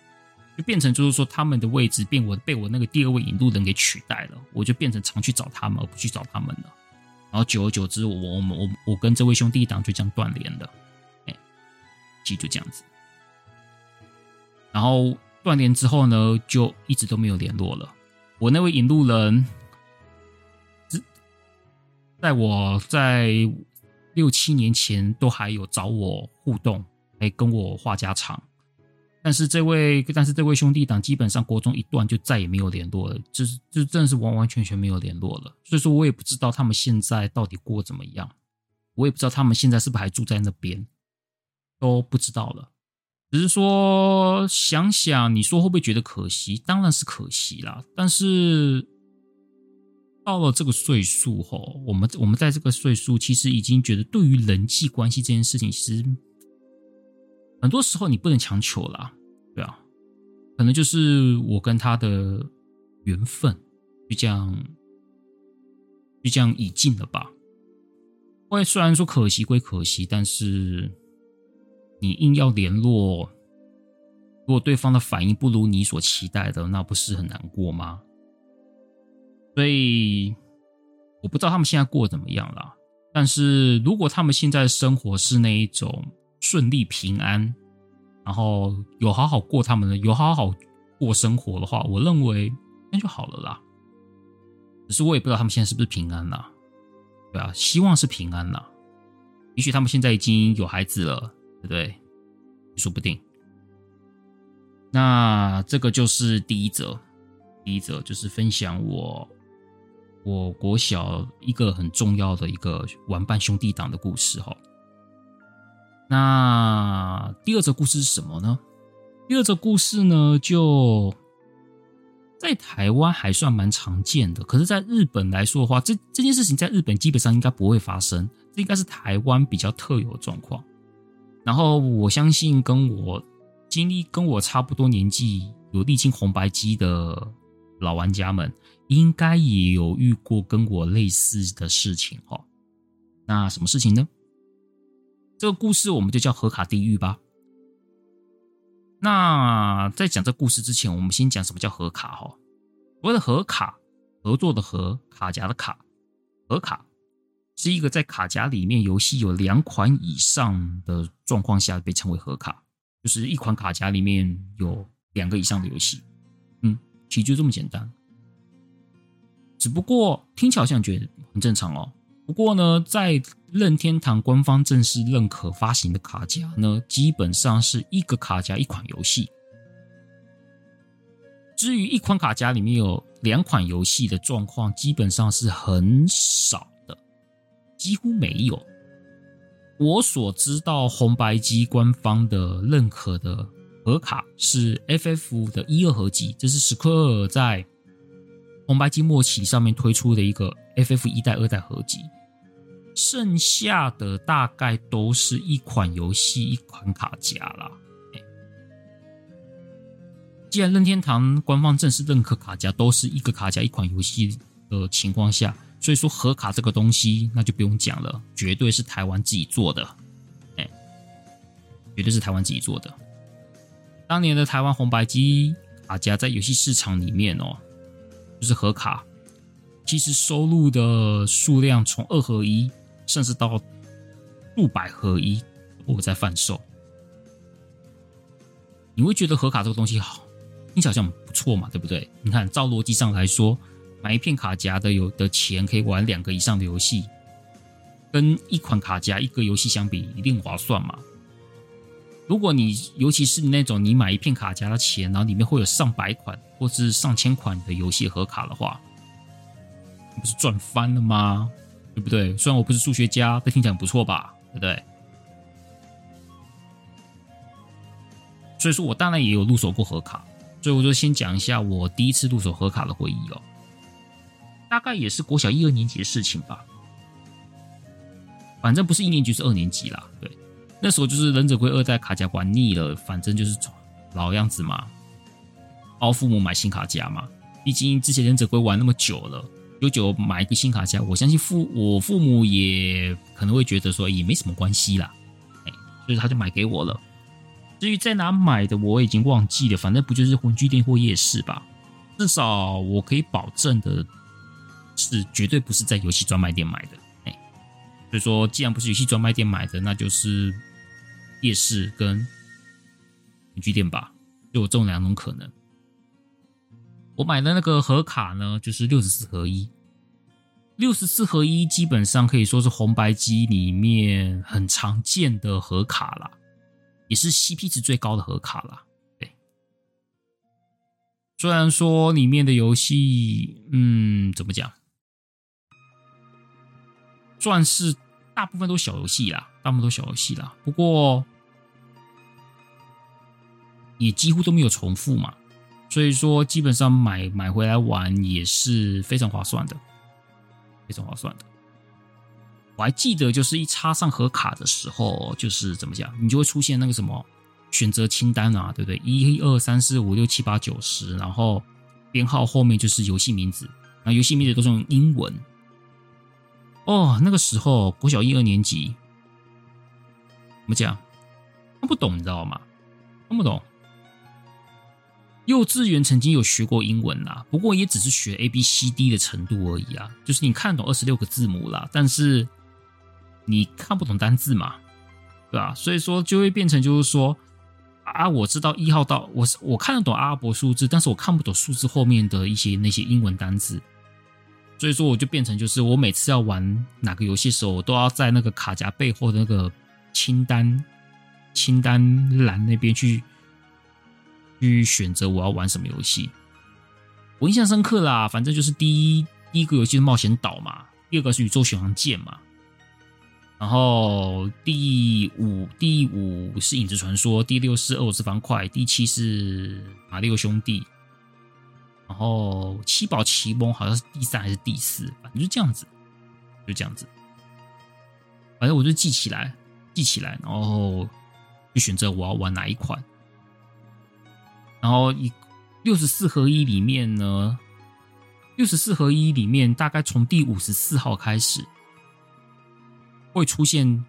Speaker 1: 就变成就是说他们的位置变我被我那个第二位引路人给取代了，我就变成常去找他们而不去找他们了。然后久而久之，我我我我跟这位兄弟党就这样断联了，哎，其实就这样子。然后断联之后呢，就一直都没有联络了。我那位引路人，在我在六七年前都还有找我互动，还跟我话家常。但是这位，但是这位兄弟党基本上国中一断就再也没有联络了，就是就真的是完完全全没有联络了。所以说我也不知道他们现在到底过怎么样，我也不知道他们现在是不是还住在那边，都不知道了。只是说想想，你说会不会觉得可惜？当然是可惜啦。但是到了这个岁数后，我们我们在这个岁数，其实已经觉得对于人际关系这件事情，其实很多时候你不能强求啦。可能就是我跟他的缘分就这样就这样已尽了吧。会虽然说可惜归可惜，但是你硬要联络，如果对方的反应不如你所期待的，那不是很难过吗？所以我不知道他们现在过得怎么样啦。但是如果他们现在生活是那一种顺利平安，然后有好好过他们的，有好好过生活的话，我认为那就好了啦。只是我也不知道他们现在是不是平安啦。对啊，希望是平安啦。也许他们现在已经有孩子了，对不对？说不定。那这个就是第一则，第一则就是分享我我国小一个很重要的一个玩伴兄弟党的故事哈。那第二则故事是什么呢？第二则故事呢，就在台湾还算蛮常见的，可是，在日本来说的话，这这件事情在日本基本上应该不会发生，这应该是台湾比较特有的状况。然后，我相信跟我经历跟我差不多年纪、有历经红白机的老玩家们，应该也有遇过跟我类似的事情哈。那什么事情呢？这个故事我们就叫合卡地狱吧。那在讲这故事之前，我们先讲什么叫合卡哈。所谓的合卡，合作的合，卡夹的卡，合卡是一个在卡夹里面游戏有两款以上的状况下被称为合卡，就是一款卡夹里面有两个以上的游戏。嗯，其实就这么简单。只不过听起来好像觉得很正常哦。不过呢，在任天堂官方正式认可发行的卡夹呢，基本上是一个卡夹一款游戏。至于一款卡夹里面有两款游戏的状况，基本上是很少的，几乎没有。我所知道红白机官方的认可的合卡是 FF 的一二合集，这是史克尔在红白机末期上面推出的一个 FF 一代、二代合集。剩下的大概都是一款游戏、一款卡夹啦。既然任天堂官方正式认可卡夹都是一个卡夹、一款游戏的情况下，所以说盒卡这个东西那就不用讲了，绝对是台湾自己做的，哎，绝对是台湾自己做的。当年的台湾红白机卡夹在游戏市场里面哦，就是合卡，其实收录的数量从二合一。甚至到数百合一，我在贩售。你会觉得合卡这个东西好，听起来好像不错嘛，对不对？你看，照逻辑上来说，买一片卡夹的有的钱可以玩两个以上的游戏，跟一款卡夹一个游戏相比，一定划算嘛。如果你尤其是那种你买一片卡夹的钱，然后里面会有上百款或是上千款的游戏合卡的话，你不是赚翻了吗？对不对？虽然我不是数学家，但听起来不错吧？对不对？所以说我当然也有入手过盒卡，所以我就先讲一下我第一次入手盒卡的回忆哦。大概也是国小一二年级的事情吧，反正不是一年级，是二年级啦。对，那时候就是忍者龟二代卡夹玩腻了，反正就是老样子嘛，帮父母买新卡夹嘛。毕竟之前忍者龟玩那么久了。久久买一个新卡夹，我相信父我父母也可能会觉得说也没什么关系啦，哎，所以他就买给我了。至于在哪买的，我已经忘记了，反正不就是文具店或夜市吧。至少我可以保证的是，绝对不是在游戏专卖店买的。哎，所以说，既然不是游戏专卖店买的，那就是夜市跟文具店吧，就有这种两种可能。我买的那个盒卡呢，就是六十四合一。六十四合一基本上可以说是红白机里面很常见的盒卡啦，也是 CP 值最高的盒卡啦。对，虽然说里面的游戏，嗯，怎么讲，算是大部分都小游戏啦，大部分都小游戏啦。不过也几乎都没有重复嘛，所以说基本上买买回来玩也是非常划算的。非常划算的，我还记得，就是一插上盒卡的时候，就是怎么讲，你就会出现那个什么选择清单啊，对不对？一二三四五六七八九十，然后编号后面就是游戏名字，然后游戏名字都是用英文。哦，那个时候国小一二年级，怎么讲？看不懂，你知道吗？看不懂。幼稚园曾经有学过英文啦，不过也只是学 A B C D 的程度而已啊，就是你看懂二十六个字母啦，但是你看不懂单字嘛，对吧？所以说就会变成就是说啊，我知道一号到我是我看得懂阿拉伯数字，但是我看不懂数字后面的一些那些英文单字，所以说我就变成就是我每次要玩哪个游戏的时候，我都要在那个卡夹背后的那个清单清单栏那边去。去选择我要玩什么游戏，我印象深刻啦。反正就是第一第一个游戏是冒险岛嘛，第二个是宇宙巡航舰嘛，然后第五第五是影子传说，第六是俄罗斯方块，第七是马里奥兄弟，然后七宝奇蒙好像是第三还是第四，反正就这样子，就这样子。反正我就记起来，记起来，然后就选择我要玩哪一款。然后一六十四合一里面呢，六十四合一里面大概从第五十四号开始会出现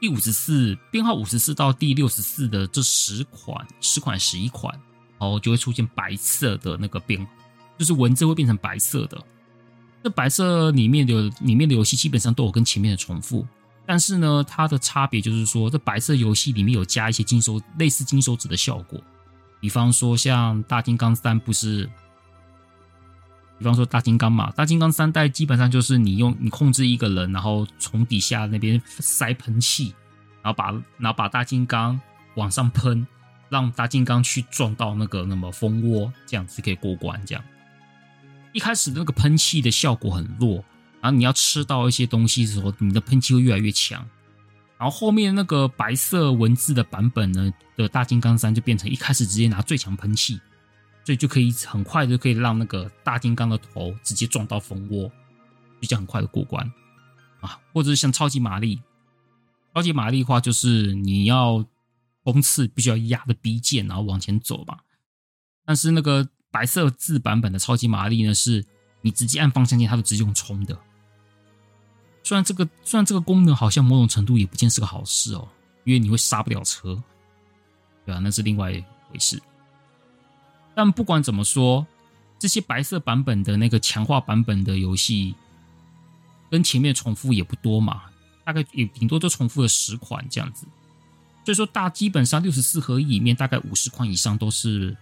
Speaker 1: 第五十四编号五十四到第六十四的这十款十款十一款，然后就会出现白色的那个变，就是文字会变成白色的。这白色里面的里面的游戏基本上都有跟前面的重复，但是呢，它的差别就是说，这白色游戏里面有加一些金手类似金手指的效果。比方说，像大金刚三不是？比方说大金刚嘛，大金刚三代基本上就是你用你控制一个人，然后从底下那边塞喷气，然后把然后把大金刚往上喷，让大金刚去撞到那个那么蜂窝，这样子可以过关。这样一开始那个喷气的效果很弱，然后你要吃到一些东西的时候，你的喷气会越来越强。然后后面那个白色文字的版本呢的大金刚三就变成一开始直接拿最强喷气，所以就可以很快就可以让那个大金刚的头直接撞到蜂窝，比较很快的过关啊。或者是像超级玛丽，超级玛丽的话就是你要冲刺必须要压着 B 键然后往前走嘛。但是那个白色字版本的超级玛丽呢，是你直接按方向键，它就直接用冲的。虽然这个虽然这个功能好像某种程度也不见是个好事哦，因为你会刹不了车，对啊，那是另外一回事。但不管怎么说，这些白色版本的那个强化版本的游戏，跟前面重复也不多嘛，大概也顶多就重复了十款这样子。所以说，大基本上六十四合一里面大概五十款以上都是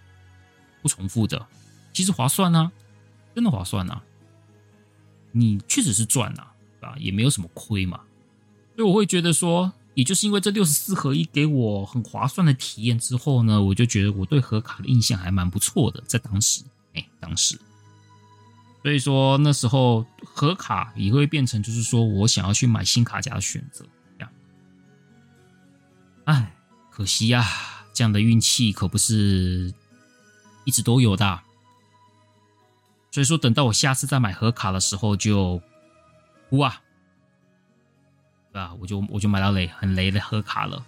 Speaker 1: 不重复的，其实划算啊，真的划算啊，你确实是赚啊。啊，也没有什么亏嘛，所以我会觉得说，也就是因为这六十四合一给我很划算的体验之后呢，我就觉得我对盒卡的印象还蛮不错的，在当时，哎，当时，所以说那时候盒卡也会变成就是说我想要去买新卡夹的选择，这样，哎，可惜呀，这样的运气可不是一直都有的，所以说等到我下次再买盒卡的时候就。哭啊，对吧？我就我就买到雷很雷的盒卡了。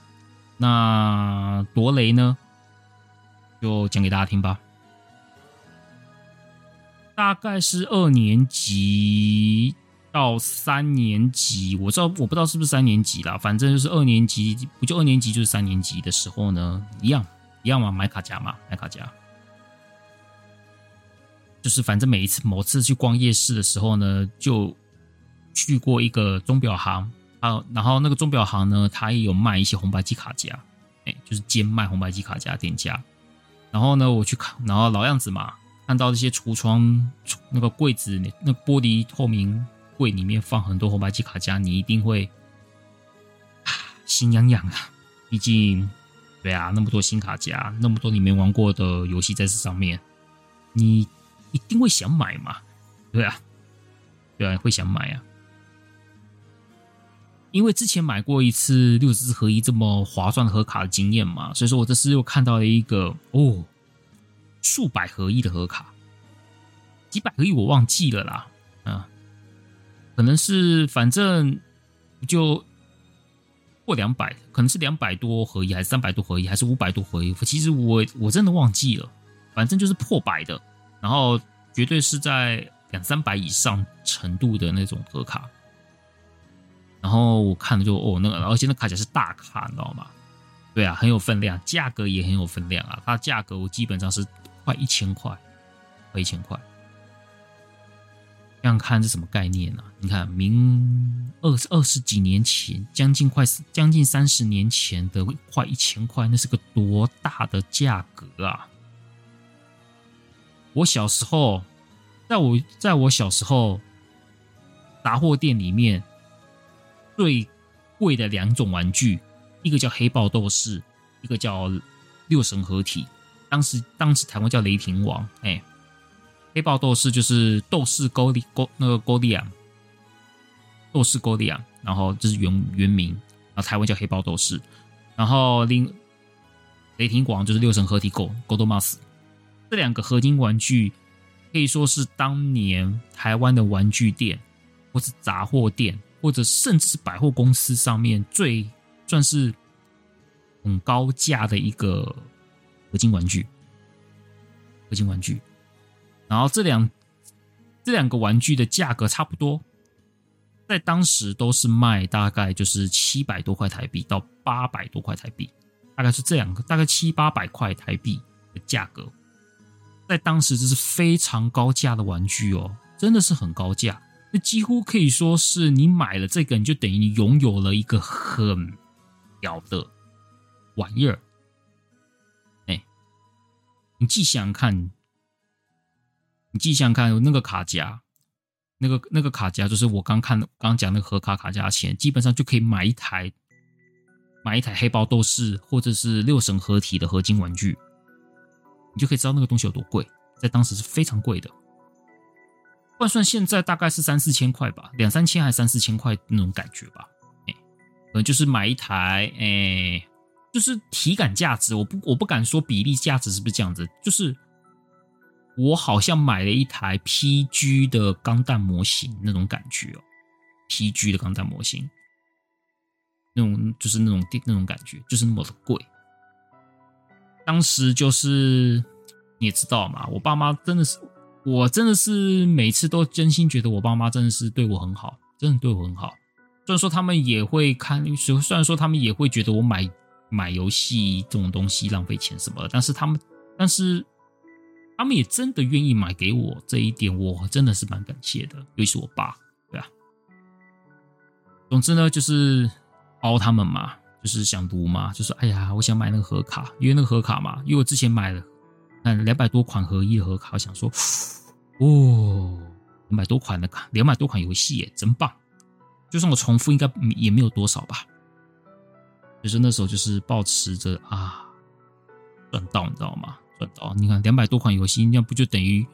Speaker 1: 那多雷呢？就讲给大家听吧。大概是二年级到三年级，我知道我不知道是不是三年级啦，反正就是二年级，不就二年级就是三年级的时候呢，一样一样嘛，买卡夹嘛，买卡夹。就是反正每一次某次去逛夜市的时候呢，就。去过一个钟表行，啊，然后那个钟表行呢，它也有卖一些红白机卡夹，哎，就是兼卖红白机卡夹店家。然后呢，我去看，然后老样子嘛，看到这些橱窗那个柜子，那玻璃透明柜里面放很多红白机卡夹，你一定会心痒痒啊！毕竟，对啊，那么多新卡夹，那么多你没玩过的游戏在这上面，你一定会想买嘛？对啊，对啊，会想买啊！因为之前买过一次六十四合一这么划算的盒卡的经验嘛，所以说我这次又看到了一个哦，数百合一的盒卡，几百合一我忘记了啦，啊，可能是反正就过两百，可能是两百多合一，还是三百多合一，还是五百多合一，其实我我真的忘记了，反正就是破百的，然后绝对是在两三百以上程度的那种盒卡。然后我看了就哦，那个，而且那卡夹是大卡，你知道吗？对啊，很有分量，价格也很有分量啊。它价格我基本上是快一千块，快一千块。这样看是什么概念呢、啊？你看，明二二十几年前，将近快将近三十年前的快一千块，那是个多大的价格啊！我小时候，在我在我小时候，杂货店里面。最贵的两种玩具，一个叫黑豹斗士，一个叫六神合体。当时当时台湾叫雷霆王，哎，黑豹斗士就是斗士高利高那个高利亚，斗士高利亚，然后这是原原名，然后台湾叫黑豹斗士。然后另雷霆王就是六神合体狗狗多玛斯，这两个合金玩具可以说是当年台湾的玩具店或是杂货店。或者甚至百货公司上面最算是很高价的一个合金玩具，合金玩具。然后这两这两个玩具的价格差不多，在当时都是卖大概就是七百多块台币到八百多块台币，大概是这两个，大概七八百块台币的价格，在当时这是非常高价的玩具哦，真的是很高价。那几乎可以说是你买了这个，你就等于你拥有了一个很屌的玩意儿。哎，你既想看，你既想想看那个卡夹，那个那个卡夹就是我刚看刚讲那个盒卡卡夹钱，基本上就可以买一台买一台黑豹斗士或者是六神合体的合金玩具，你就可以知道那个东西有多贵，在当时是非常贵的。换算现在大概是三四千块吧，两三千还是三四千块那种感觉吧，哎，可能就是买一台，哎，就是体感价值，我不我不敢说比例价值是不是这样子，就是我好像买了一台 PG 的钢弹模型那种感觉哦，PG 的钢弹模型，那种就是那种那种感觉，就是那么的贵。当时就是你也知道嘛，我爸妈真的是。我真的是每次都真心觉得我爸妈真的是对我很好，真的对我很好。虽然说他们也会看，虽然说他们也会觉得我买买游戏这种东西浪费钱什么的，但是他们，但是他们也真的愿意买给我，这一点我真的是蛮感谢的。尤其是我爸，对啊。总之呢，就是凹他们嘛，就是想读嘛，就是哎呀，我想买那个盒卡，因为那个盒卡嘛，因为我之前买了。看两百多款合一的盒卡，我想说，哦，两百多款的卡，两百多款游戏耶，真棒！就算我重复，应该也没有多少吧。所以说那时候就是抱持着啊，赚到，你知道吗？赚到！你看两百多款游戏，那不就等于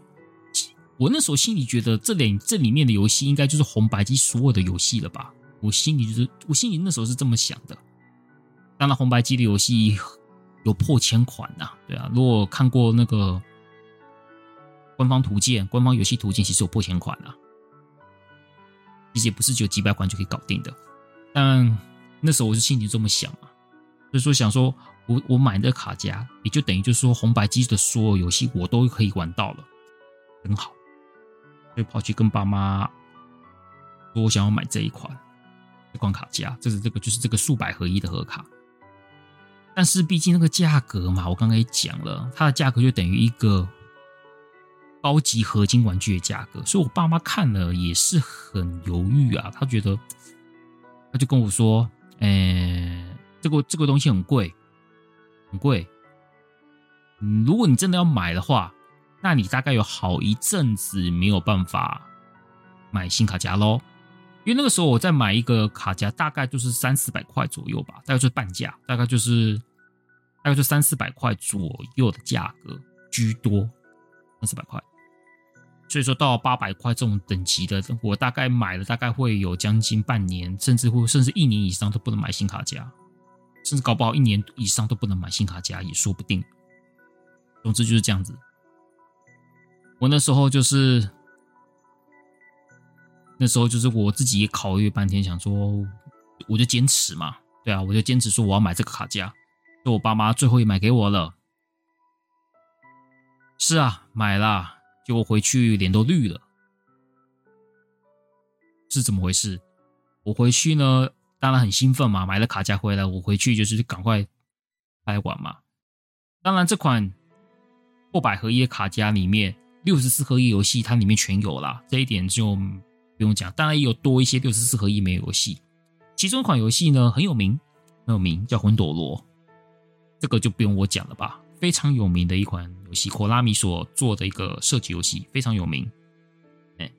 Speaker 1: 我那时候心里觉得，这里这里面的游戏应该就是红白机所有的游戏了吧？我心里就是，我心里那时候是这么想的。当然，红白机的游戏。有破千款呐，对啊，如果看过那个官方图鉴、官方游戏图鉴，其实有破千款啊，其实也不是只有几百款就可以搞定的。但那时候我是心里这么想啊，所以说想说我我买的卡夹，也就等于就是说红白机的所有游戏我都可以玩到了，很好，所以跑去跟爸妈说我想要买这一款这款卡夹，这是这个就是这个数百合一的盒卡。但是毕竟那个价格嘛，我刚刚也讲了，它的价格就等于一个高级合金玩具的价格，所以我爸妈看了也是很犹豫啊。他觉得，他就跟我说：“诶，这个这个东西很贵，很贵。如果你真的要买的话，那你大概有好一阵子没有办法买新卡夹喽。因为那个时候我在买一个卡夹，大概就是三四百块左右吧，大概就是半价，大概就是大概就三四百块左右的价格居多，三四百块。”所以说到八百块这种等级的，我大概买了大概会有将近半年，甚至会甚至一年以上都不能买新卡夹，甚至搞不好一年以上都不能买新卡夹也说不定。总之就是这样子。我那时候就是那时候就是我自己也考虑半天，想说我就坚持嘛，对啊，我就坚持说我要买这个卡夹，就我爸妈最后也买给我了。是啊，买了。结果回去脸都绿了，是怎么回事？我回去呢，当然很兴奋嘛，买了卡夹回来，我回去就是赶快开玩嘛。当然，这款破百合一卡夹里面六十四合一游戏，它里面全有啦，这一点就不用讲。当然也有多一些六十四合一没游戏，其中一款游戏呢很有名，很有名，叫魂斗罗，这个就不用我讲了吧。非常有名的一款游戏，科拉米所做的一个射击游戏，非常有名。哎，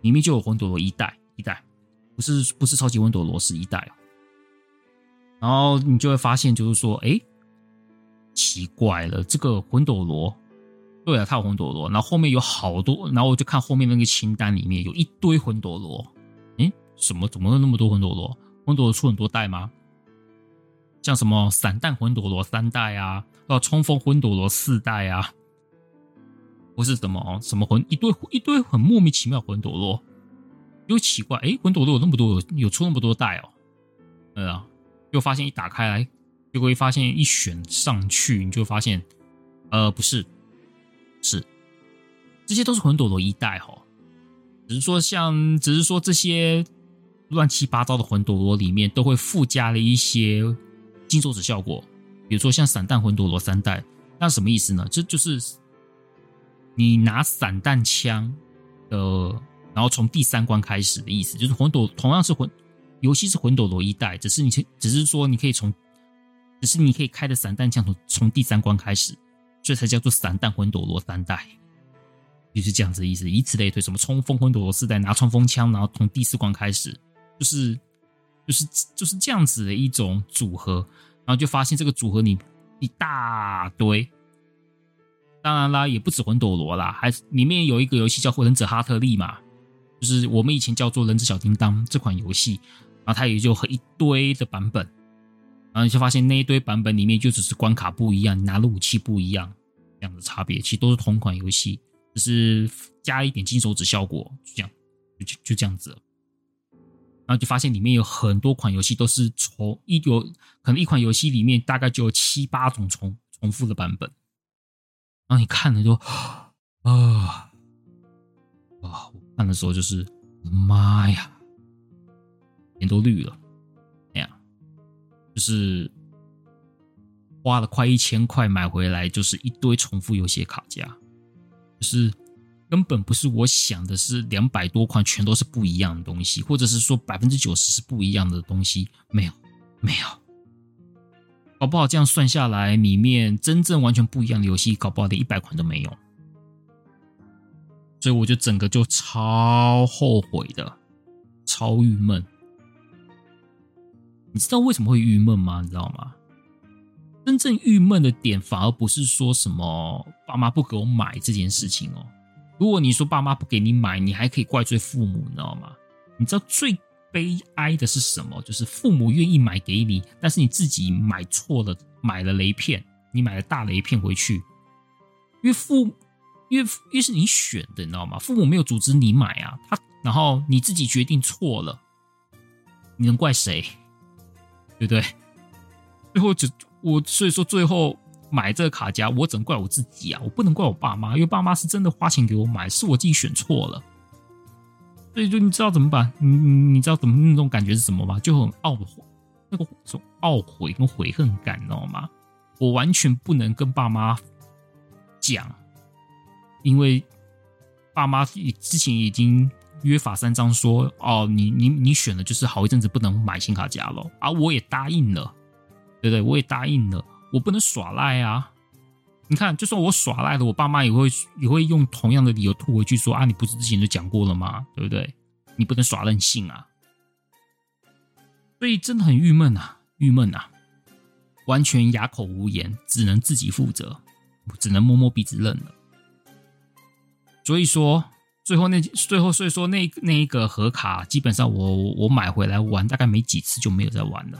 Speaker 1: 里面就有魂斗罗一代，一代不是不是超级魂斗罗，是一代哦。然后你就会发现，就是说，哎，奇怪了，这个魂斗罗，对啊，他有魂斗罗，然后后面有好多，然后我就看后面那个清单里面有一堆魂斗罗，哎，什么怎么那么多魂斗罗？魂斗罗出很多代吗？像什么散弹魂斗罗三代啊，到冲锋魂斗罗四代啊，不是什么什么魂一堆一堆很莫名其妙魂斗罗，又奇怪，哎，魂斗罗有那么多，有出那么多代哦，对啊，又发现一打开来，就会发现一选上去，你就发现，呃，不是，是，这些都是魂斗罗一代哈，只是说像，只是说这些乱七八糟的魂斗罗里面都会附加了一些。金手指效果，比如说像散弹魂斗罗三代，那什么意思呢？这就是你拿散弹枪的，然后从第三关开始的意思，就是魂斗同样是魂游戏是魂斗罗一代，只是你只是说你可以从，只是你可以开的散弹枪从从第三关开始，所以才叫做散弹魂斗罗三代，就是这样子的意思。以此类推，什么冲锋魂斗罗四代拿冲锋枪，然后从第四关开始，就是。就是就是这样子的一种组合，然后就发现这个组合里一大堆。当然啦，也不止魂斗罗啦，还里面有一个游戏叫《忍者哈特利》嘛，就是我们以前叫做《忍者小叮当》这款游戏，然后它也就和一堆的版本，然后你就发现那一堆版本里面就只是关卡不一样，你拿的武器不一样这样的差别，其实都是同款游戏，只是加一点金手指效果，就这样，就就这样子。然后就发现里面有很多款游戏都是重一有可能一款游戏里面大概就有七八种重重复的版本，然后你看了就 啊啊！我看的时候就是妈呀，脸都绿了。就是花了快一千块买回来，就是一堆重复游戏卡夹，就是。根本不是我想的，是两百多款全都是不一样的东西，或者是说百分之九十是不一样的东西，没有，没有，搞不好这样算下来，里面真正完全不一样的游戏，搞不好连一百款都没有，所以我就整个就超后悔的，超郁闷。你知道为什么会郁闷吗？你知道吗？真正郁闷的点，反而不是说什么爸妈不给我买这件事情哦。如果你说爸妈不给你买，你还可以怪罪父母，你知道吗？你知道最悲哀的是什么？就是父母愿意买给你，但是你自己买错了，买了雷片，你买了大雷片回去，因为父，因为因为是你选的，你知道吗？父母没有阻止你买啊，他然后你自己决定错了，你能怪谁？对不对？最后就我所以说最后。买这个卡夹，我只能怪我自己啊！我不能怪我爸妈，因为爸妈是真的花钱给我买，是我自己选错了。所以就你知道怎么办？你你知道怎么那种感觉是什么吗？就很懊悔，那个种懊悔跟悔恨感，你知道吗？我完全不能跟爸妈讲，因为爸妈之前已经约法三章说，哦，你你你选的就是好一阵子不能买新卡夹了啊，我也答应了，对不对？我也答应了，我不能耍赖啊！你看，就算我耍赖了，我爸妈也会也会用同样的理由吐回去说啊，你不是之前就讲过了吗？对不对？你不能耍任性啊！所以真的很郁闷啊，郁闷啊，完全哑口无言，只能自己负责，只能摸摸鼻子认了。所以说，最后那最后所以说那那一个盒卡，基本上我我买回来玩，大概没几次就没有再玩了，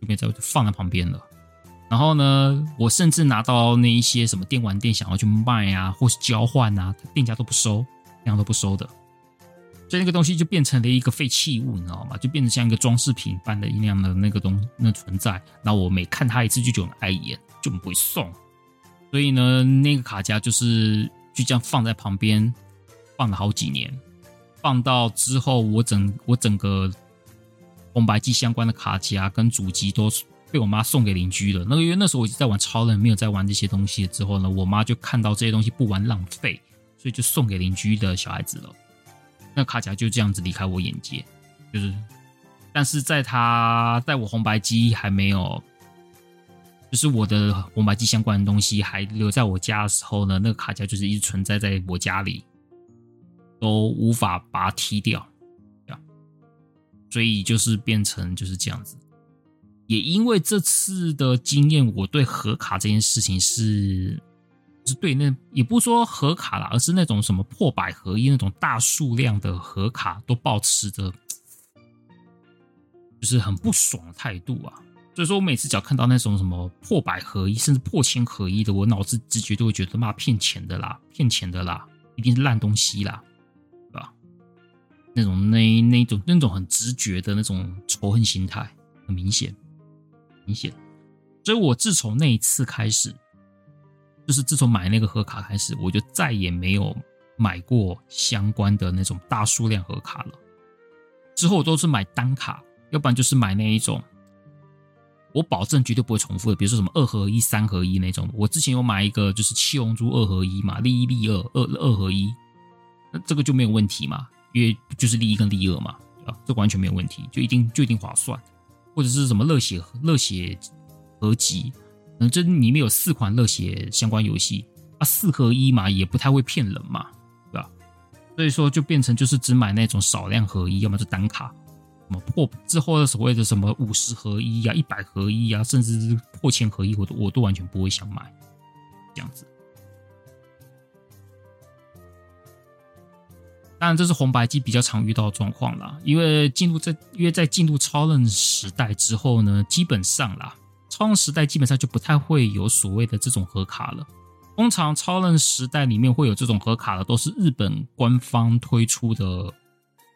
Speaker 1: 就没有再放在旁边了。然后呢，我甚至拿到那一些什么电玩店想要去卖啊，或是交换啊，店家都不收，店家都不收的。所以那个东西就变成了一个废弃物，你知道吗？就变成像一个装饰品般的那样的那个东那存在。然后我每看它一次就觉得很碍眼，就不会送。所以呢，那个卡夹就是就这样放在旁边，放了好几年。放到之后，我整我整个红白机相关的卡夹跟主机都被我妈送给邻居了。那个因为那时候我一直在玩超人，没有在玩这些东西之后呢，我妈就看到这些东西不玩浪费，所以就送给邻居的小孩子了。那卡夹就这样子离开我眼界，就是，但是在他在我红白机还没有，就是我的红白机相关的东西还留在我家的时候呢，那个卡夹就是一直存在在我家里，都无法把它踢掉，这样，所以就是变成就是这样子。也因为这次的经验，我对盒卡这件事情是。是对，那也不说盒卡啦，而是那种什么破百合一那种大数量的盒卡，都抱持着就是很不爽的态度啊。所以说我每次只要看到那种什么破百合一，甚至破千合一的，我脑子直觉就会觉得妈骗钱的啦，骗钱的啦，一定是烂东西啦，那种那那种那种很直觉的那种仇恨心态，很明显，明显。所以我自从那一次开始。就是自从买那个盒卡开始，我就再也没有买过相关的那种大数量盒卡了。之后都是买单卡，要不然就是买那一种，我保证绝对不会重复的，比如说什么二合一、三合一那种。我之前有买一个，就是七龙珠二合一嘛，利一利二二二合一，那这个就没有问题嘛，因为就是利益跟利二嘛，啊，这完全没有问题，就一定就一定划算。或者是什么热血热血合集。嗯，这里面有四款热血相关游戏啊，四合一嘛，也不太会骗人嘛，对吧？所以说就变成就是只买那种少量合一，要么就单卡，什么破之后的所谓的什么五十合一呀、一百合一呀，甚至是破千合一，我都我都完全不会想买，这样子。当然，这是红白机比较常遇到的状况啦，因为进入在因为在进入超任时代之后呢，基本上啦。超任时代基本上就不太会有所谓的这种盒卡了。通常超任时代里面会有这种盒卡的，都是日本官方推出的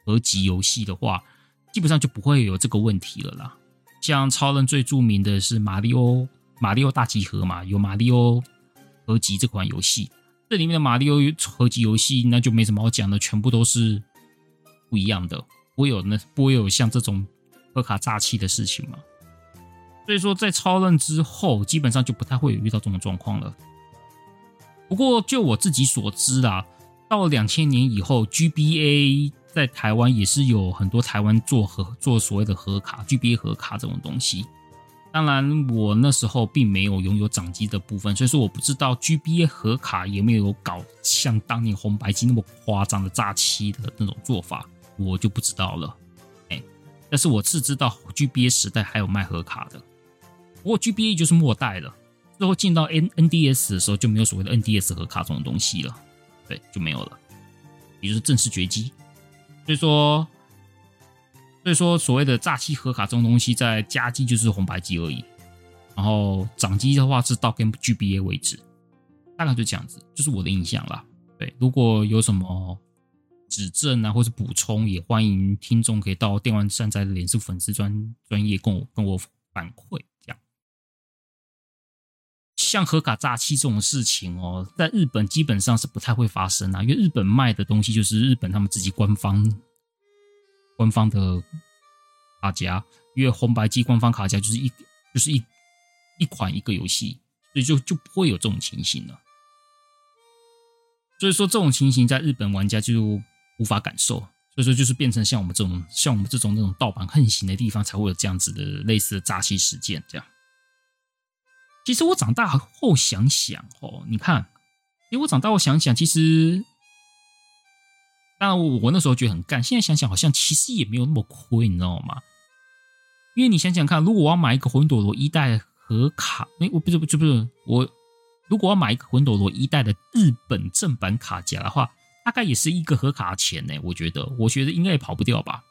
Speaker 1: 合集游戏的话，基本上就不会有这个问题了啦。像超任最著名的是马里奥，马里奥大集合嘛，有马里奥合集这款游戏。这里面的马里奥合集游戏那就没什么好讲的，全部都是不一样的，不会有那不会有像这种盒卡诈欺的事情嘛。所以说，在超任之后，基本上就不太会有遇到这种状况了。不过，就我自己所知啦，到两千年以后，GBA 在台湾也是有很多台湾做合做所谓的合卡，GBA 合卡这种东西。当然，我那时候并没有拥有掌机的部分，所以说我不知道 GBA 盒卡有没有搞像当年红白机那么夸张的诈欺的那种做法，我就不知道了。哎，但是我是知道 GBA 时代还有卖盒卡的。不过 GBA 就是末代了，最后进到 N NDS 的时候就没有所谓的 NDS 盒卡这种东西了，对，就没有了，也就是正式绝迹。所以说，所以说所谓的诈欺盒卡这种东西，在家机就是红白机而已，然后掌机的话是到跟 GBA 为止，大概就这样子，就是我的印象啦。对，如果有什么指正啊，或是补充，也欢迎听众可以到电玩善哉的脸书粉丝专专业跟我跟我反馈。这样像核卡诈欺这种事情哦，在日本基本上是不太会发生啊，因为日本卖的东西就是日本他们自己官方官方的卡夹，因为红白机官方卡夹就是一就是一一款一个游戏，所以就就不会有这种情形了。所以说这种情形在日本玩家就无法感受，所以说就是变成像我们这种像我们这种那种盗版横行的地方，才会有这样子的类似的诈欺事件。这样，其实我长大后想想哦，你看，因为我长大后想想，其实，当然我我那时候觉得很干，现在想想好像其实也没有那么亏，你知道吗？因为你想想看，如果我要买一个魂斗罗一代盒卡，哎，我不是不是不是我，如果要买一个魂斗罗一代的日本正版卡夹的话，大概也是一个盒卡钱呢。我觉得，我觉得应该也跑不掉吧。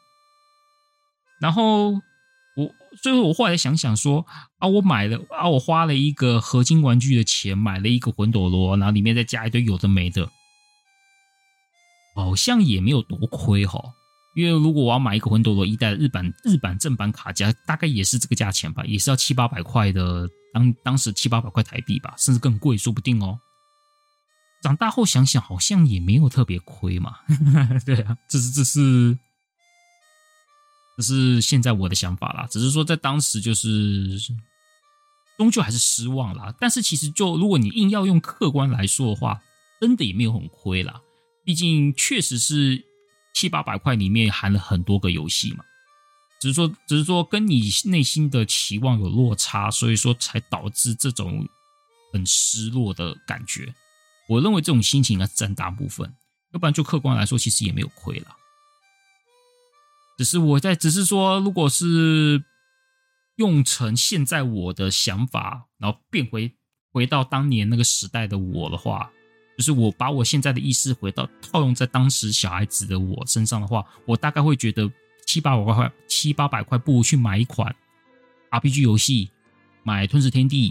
Speaker 1: 然后我最后我后来想想说啊，我买了啊，我花了一个合金玩具的钱买了一个魂斗罗，然后里面再加一堆有的没的，好像也没有多亏哈、哦。因为如果我要买一个魂斗罗一代的日版日版正版卡夹，大概也是这个价钱吧，也是要七八百块的，当当时七八百块台币吧，甚至更贵，说不定哦。长大后想想，好像也没有特别亏嘛。对啊，这是这是这是现在我的想法啦，只是说在当时就是终究还是失望啦。但是其实就如果你硬要用客观来说的话，真的也没有很亏啦，毕竟确实是。七八百块里面含了很多个游戏嘛，只是说，只是说跟你内心的期望有落差，所以说才导致这种很失落的感觉。我认为这种心情应该占大部分，要不然就客观来说，其实也没有亏了。只是我在，只是说，如果是用成现在我的想法，然后变回回到当年那个时代的我的话。就是我把我现在的意识回到套用在当时小孩子的我身上的话，我大概会觉得七八百块，七八百块不如去买一款 RPG 游戏，买《吞噬天地》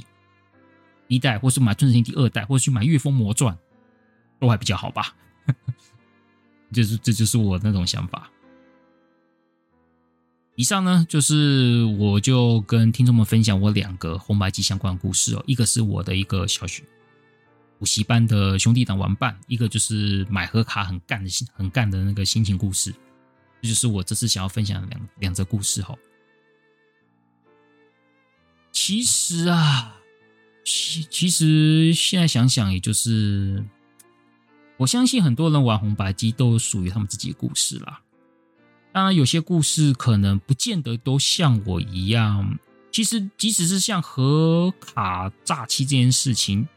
Speaker 1: 一代，或是买《吞噬天地》二代，或者去买《月风魔传》，都还比较好吧。就是这就是我那种想法。以上呢，就是我就跟听众们分享我两个红白机相关的故事哦，一个是我的一个小学。补习班的兄弟党玩伴，一个就是买盒卡很干的心，很干的那个心情故事，这就是我这次想要分享的两两则故事哈。其实啊，其其实现在想想，也就是我相信很多人玩红白机都属于他们自己的故事啦。当然，有些故事可能不见得都像我一样。其实，即使是像盒卡诈欺这件事情。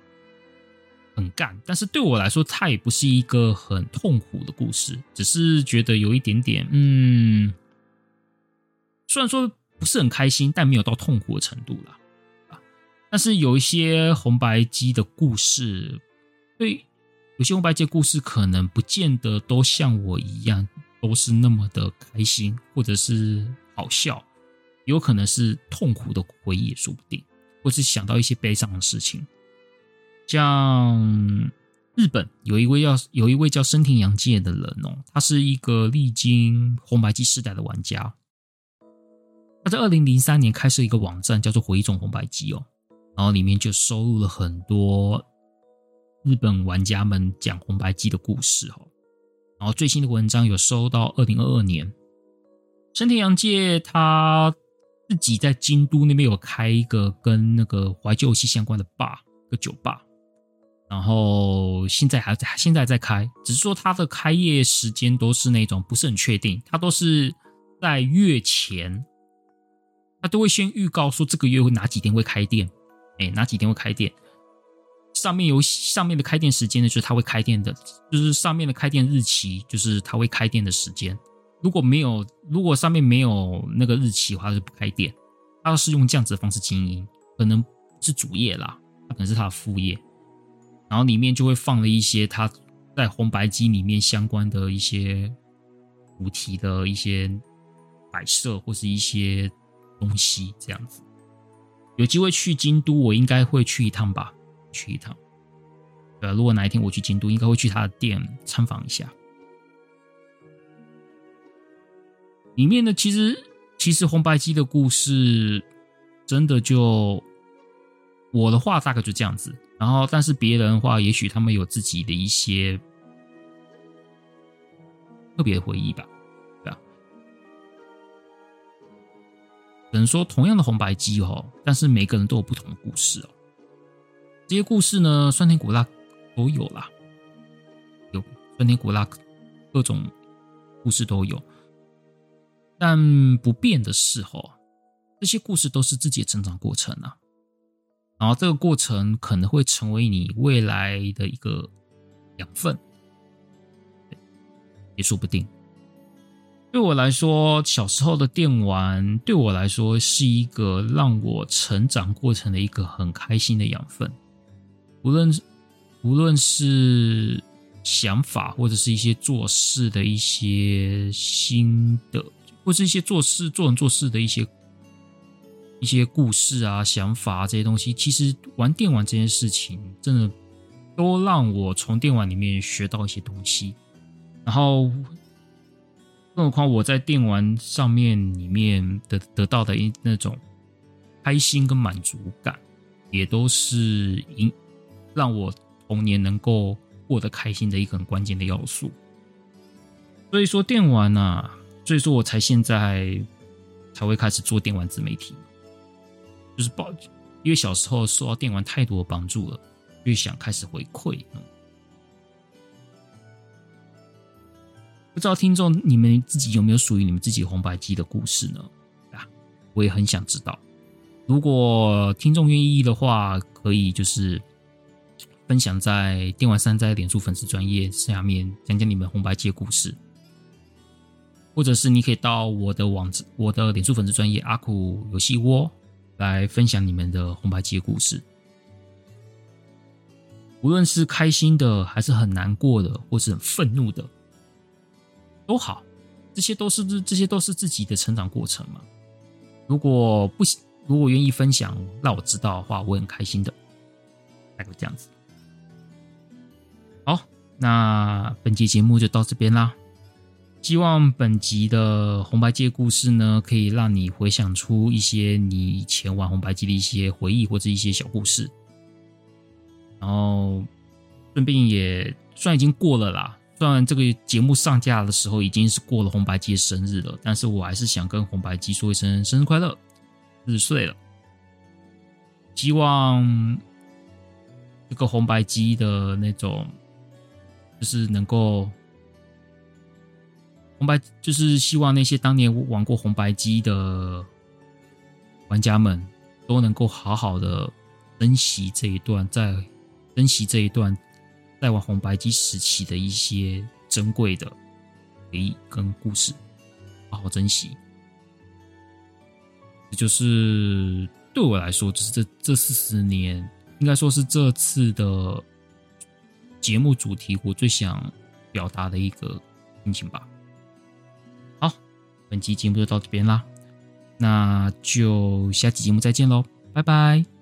Speaker 1: 很干，但是对我来说，它也不是一个很痛苦的故事，只是觉得有一点点，嗯，虽然说不是很开心，但没有到痛苦的程度啦。啊。但是有一些红白机的故事，对，有些红白机的故事可能不见得都像我一样，都是那么的开心，或者是好笑，有可能是痛苦的回忆也说不定，或是想到一些悲伤的事情。像日本有一位叫有一位叫深田洋介的人哦，他是一个历经红白机世代的玩家。他在二零零三年开设一个网站，叫做回忆中红白机哦，然后里面就收录了很多日本玩家们讲红白机的故事哦。然后最新的文章有收到二零二二年，深田洋介他自己在京都那边有开一个跟那个怀旧游戏相关的 bar，个酒吧。然后现在还在，现在在开，只是说它的开业时间都是那种不是很确定，它都是在月前，它都会先预告说这个月会哪几天会开店，哎，哪几天会开店，上面有上面的开店时间呢，就是他会开店的，就是上面的开店日期，就是他会开店的时间。如果没有，如果上面没有那个日期的话，就不开店。他是用这样子的方式经营，可能是主业啦，它可能是他的副业。然后里面就会放了一些他在红白机里面相关的一些主题的一些摆设或是一些东西，这样子。有机会去京都，我应该会去一趟吧，去一趟。呃，如果哪一天我去京都，应该会去他的店参访一下。里面的其实其实红白机的故事，真的就我的话大概就这样子。然后，但是别人的话，也许他们有自己的一些特别的回忆吧，对吧？只能说同样的红白机哦，但是每个人都有不同的故事哦。这些故事呢，酸甜苦辣都有啦，有酸甜苦辣各种故事都有。但不变的是，哦，这些故事都是自己的成长过程啊。然后这个过程可能会成为你未来的一个养分，也说不定。对我来说，小时候的电玩对我来说是一个让我成长过程的一个很开心的养分。无论无论是想法，或者是一些做事的一些心得。或是一些做事、做人做事的一些一些故事啊、想法啊，这些东西，其实玩电玩这件事情，真的都让我从电玩里面学到一些东西。然后，更何况我在电玩上面里面得得到的一那种开心跟满足感，也都是因让我童年能够过得开心的一个很关键的要素。所以说，电玩啊。所以说我才现在才会开始做电玩自媒体，就是抱，因为小时候受到电玩太多帮助了，就想开始回馈。不知道听众你们自己有没有属于你们自己红白机的故事呢？啊，我也很想知道。如果听众愿意的话，可以就是分享在电玩善哉脸书粉丝专业下面讲讲你们红白机故事。或者是你可以到我的网址、我的脸书粉丝专业阿酷游戏窝来分享你们的红白机故事，无论是开心的，还是很难过的，或是很愤怒的，都好，这些都是这些都是自己的成长过程嘛。如果不如果愿意分享，让我知道的话，我很开心的。大概这样子。好，那本期节目就到这边啦。希望本集的红白机故事呢，可以让你回想出一些你以前玩红白机的一些回忆或者一些小故事。然后顺便也虽然已经过了啦，虽然这个节目上架的时候已经是过了红白机的生日了，但是我还是想跟红白机说一声生日快乐，日岁了。希望这个红白机的那种，就是能够。红白就是希望那些当年玩过红白机的玩家们都能够好好的珍惜这一段，在珍惜这一段在玩红白机时期的一些珍贵的回忆跟故事，好好珍惜。这就是对我来说，就是这这四十年，应该说是这次的节目主题，我最想表达的一个心情吧。本期节目就到这边啦，那就下期节目再见喽，拜拜。